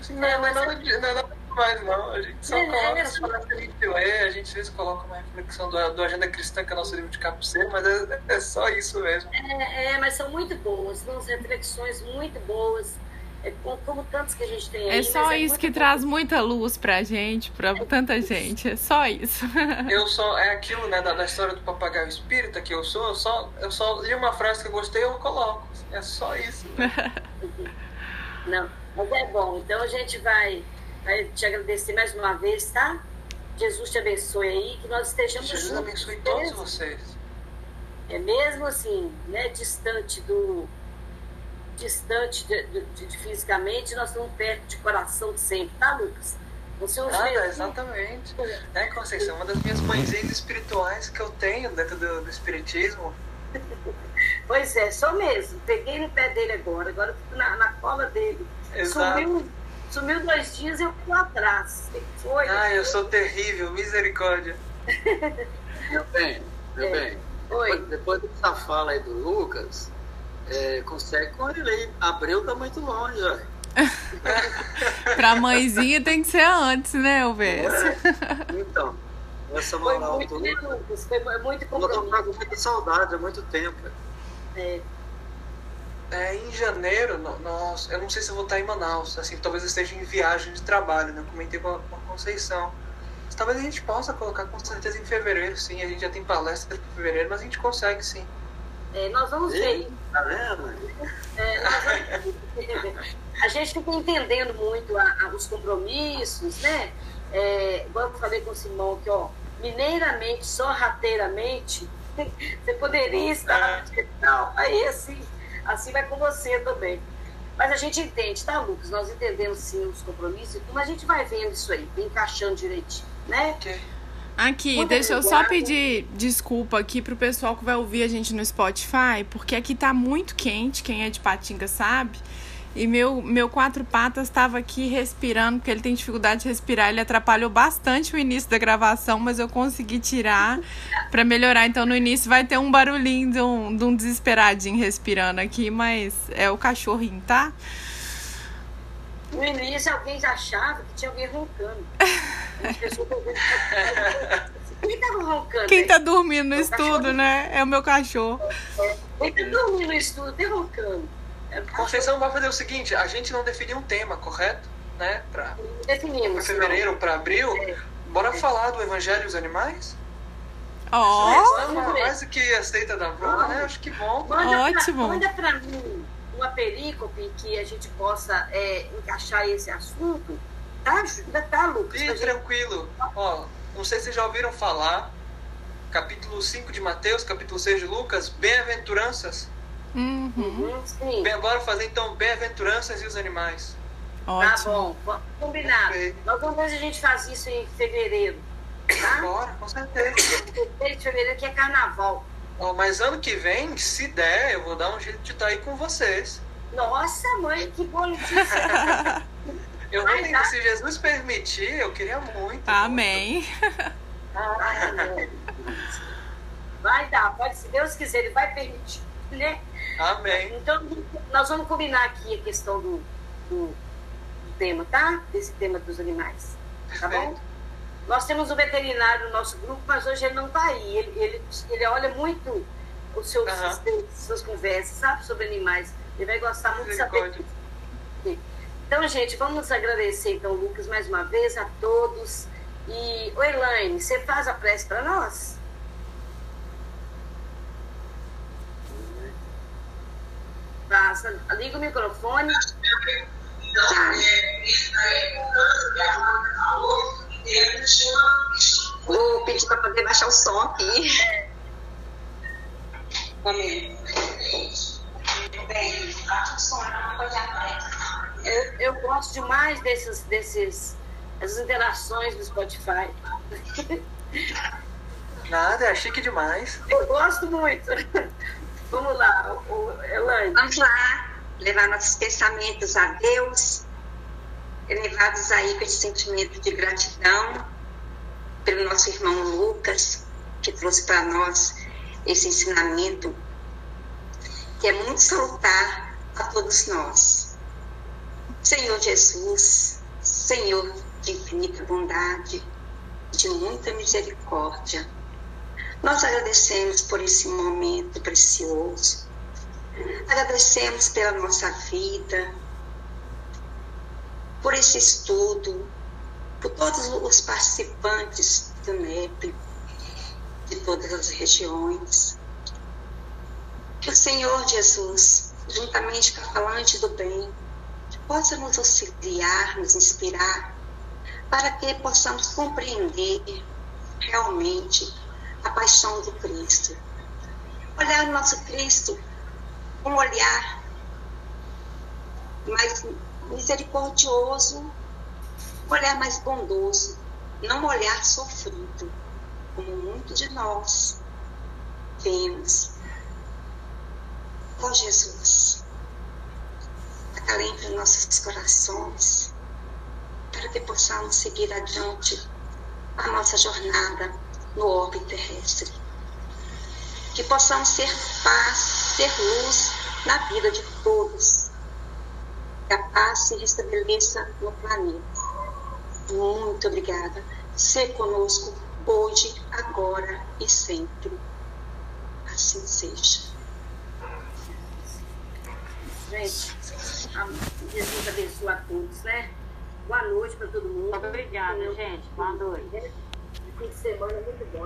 Speaker 3: assim, não, é, não, é nada, não é nada mais, não. A gente só é, coloca é, as palavras que a gente lê, a gente às vezes coloca uma reflexão do, do Agenda Cristã, que é nosso livro de capuceiro, mas é, é só isso mesmo.
Speaker 6: É, é, mas são muito boas, são reflexões muito boas. É, como tantos que a gente tem aí,
Speaker 1: É só
Speaker 6: é
Speaker 1: isso que bom. traz muita luz pra gente, pra tanta gente. É só isso.
Speaker 3: eu só, é aquilo, né, da, da, história do papagaio espírita que eu sou, eu só, eu só li uma frase que eu gostei eu coloco. É só isso. Né?
Speaker 6: Não, mas é bom. Então a gente vai Vai te agradecer mais uma vez, tá? Jesus te abençoe aí, que nós estejamos
Speaker 3: Jesus
Speaker 6: juntos.
Speaker 3: abençoe todos vocês.
Speaker 6: é mesmo assim, né, distante do distante de, de, de, fisicamente, nós estamos perto de coração sempre, tá, Lucas?
Speaker 3: Nada, exatamente. Né, Conceição? Uma das minhas mãezinhas espirituais que eu tenho dentro do, do Espiritismo.
Speaker 6: pois é, sou mesmo. Peguei no pé dele agora, agora fico na, na cola dele. Exato. Sumiu, sumiu dois dias e eu fui atrás.
Speaker 3: Foi. Ah, eu sou terrível, misericórdia.
Speaker 2: meu bem, meu é. bem. Oi. Depois, depois dessa fala aí do Lucas, é, consegue com ele aí. Abreu tá muito longe, velho.
Speaker 1: pra mãezinha tem que ser antes, né,
Speaker 2: UBS? É. Então, essa moral
Speaker 6: foi muito, né, Lucas? Foi muito compromisso.
Speaker 2: Eu tô com muita saudade há muito tempo.
Speaker 3: É. É, em janeiro, nós, eu não sei se eu vou estar em Manaus, assim, talvez eu esteja em viagem de trabalho, né? Comentei com a, com a Conceição. Mas talvez a gente possa colocar com certeza em fevereiro, sim. A gente já tem palestra para fevereiro, mas a gente consegue, sim.
Speaker 6: É, nós vamos ver.
Speaker 2: Tá vendo?
Speaker 6: É, vamos... a gente fica entendendo muito a, a, os compromissos, né? É, igual eu falei com o Simão que, ó, mineiramente, sorrateiramente, você poderia estar no Aí, assim, assim vai com você também. Mas a gente entende, tá, Lucas? Nós entendemos sim os compromissos, mas a gente vai vendo isso aí, encaixando direitinho, né? Okay.
Speaker 1: Aqui, Muito deixa eu só pedir desculpa aqui pro pessoal que vai ouvir a gente no Spotify, porque aqui tá muito quente, quem é de Patinga sabe. E meu, meu quatro patas estava aqui respirando, porque ele tem dificuldade de respirar. Ele atrapalhou bastante o início da gravação, mas eu consegui tirar para melhorar. Então no início vai ter um barulhinho de um, de um desesperadinho respirando aqui, mas é o cachorrinho, tá?
Speaker 6: No início alguém achava que tinha alguém roncando. Quem tá roncando?
Speaker 1: Quem tá dormindo no estudo, né? É o meu cachorro.
Speaker 6: Quem tá dormindo no estudo, tá roncando.
Speaker 3: É Conceição vai fazer o seguinte, a gente não definiu um tema, correto? Né? Pra,
Speaker 6: Definimos.
Speaker 3: Pra fevereiro, para abril. É. Bora falar do Evangelho dos Animais?
Speaker 1: Ó!
Speaker 3: Oh. Mais do que aceita da Bruna, né? Acho que bom.
Speaker 6: Manda Ótimo. Pra, manda pra mim uma perícope que a gente possa é, encaixar esse assunto. Tá, tá Lucas?
Speaker 3: Ih, tranquilo. Ó, não sei se vocês já ouviram falar, capítulo 5 de Mateus, capítulo 6 de Lucas, bem-aventuranças.
Speaker 1: Uhum. uhum.
Speaker 3: bora fazer então bem-aventuranças e os animais.
Speaker 1: Ótimo.
Speaker 6: Tá bom, combinado. Nós vamos ver se a gente faz isso em fevereiro. Tá?
Speaker 3: Bora, com certeza.
Speaker 6: Fevereiro de fevereiro que é carnaval.
Speaker 3: Oh, mas ano que vem, se der, eu vou dar um jeito de estar aí com vocês.
Speaker 6: Nossa, mãe, que boa notícia.
Speaker 3: eu vou tentar, se Jesus permitir, eu queria muito.
Speaker 1: Amém.
Speaker 6: Muito. Ai, vai dar, pode, se Deus quiser, Ele vai permitir, né?
Speaker 3: Amém.
Speaker 6: Então, nós vamos combinar aqui a questão do, do, do tema, tá? Desse tema dos animais. Tá bom? Nós temos um veterinário no nosso grupo, mas hoje ele não está aí. Ele, ele, ele olha muito os seus, uhum. suas conversas, sabe, sobre animais. Ele vai gostar muito de saber. Então, gente, vamos agradecer, então, Lucas, mais uma vez, a todos. E, Elaine, você faz a prece para nós? Faça. Liga o microfone. Tá.
Speaker 7: Vou pedir para poder baixar o som aqui. Amém.
Speaker 6: Eu, eu gosto demais desses, desses, essas interações do Spotify.
Speaker 3: Nada, é chique demais.
Speaker 6: Eu gosto muito. Vamos lá, Elaine.
Speaker 7: Vamos lá, levar nossos pensamentos a Deus, elevados aí com esse sentimento de gratidão pelo nosso irmão Lucas, que trouxe para nós esse ensinamento que é muito salutar a todos nós. Senhor Jesus, Senhor de infinita bondade, de muita misericórdia, nós agradecemos por esse momento precioso. Agradecemos pela nossa vida, por esse estudo, por todos os participantes do NEP, de todas as regiões. Que o Senhor Jesus, juntamente com a falante do bem, possa nos auxiliar, nos inspirar, para que possamos compreender realmente a paixão do Cristo, olhar o nosso Cristo, um olhar mais misericordioso, um olhar mais bondoso, não um olhar sofrido, como muitos de nós vemos. Ó Jesus, acalente nossos corações, para que possamos seguir adiante a nossa jornada no orbe terrestre. Que possamos ser paz, ser luz na vida de todos. Que a paz se restabeleça no planeta. Muito obrigada. Ser conosco hoje, agora e sempre. Assim seja.
Speaker 8: Gente, Jesus abençoe a todos, né? Boa noite para todo mundo.
Speaker 4: Obrigada, gente. Boa noite.
Speaker 8: Fim de semana muito bom.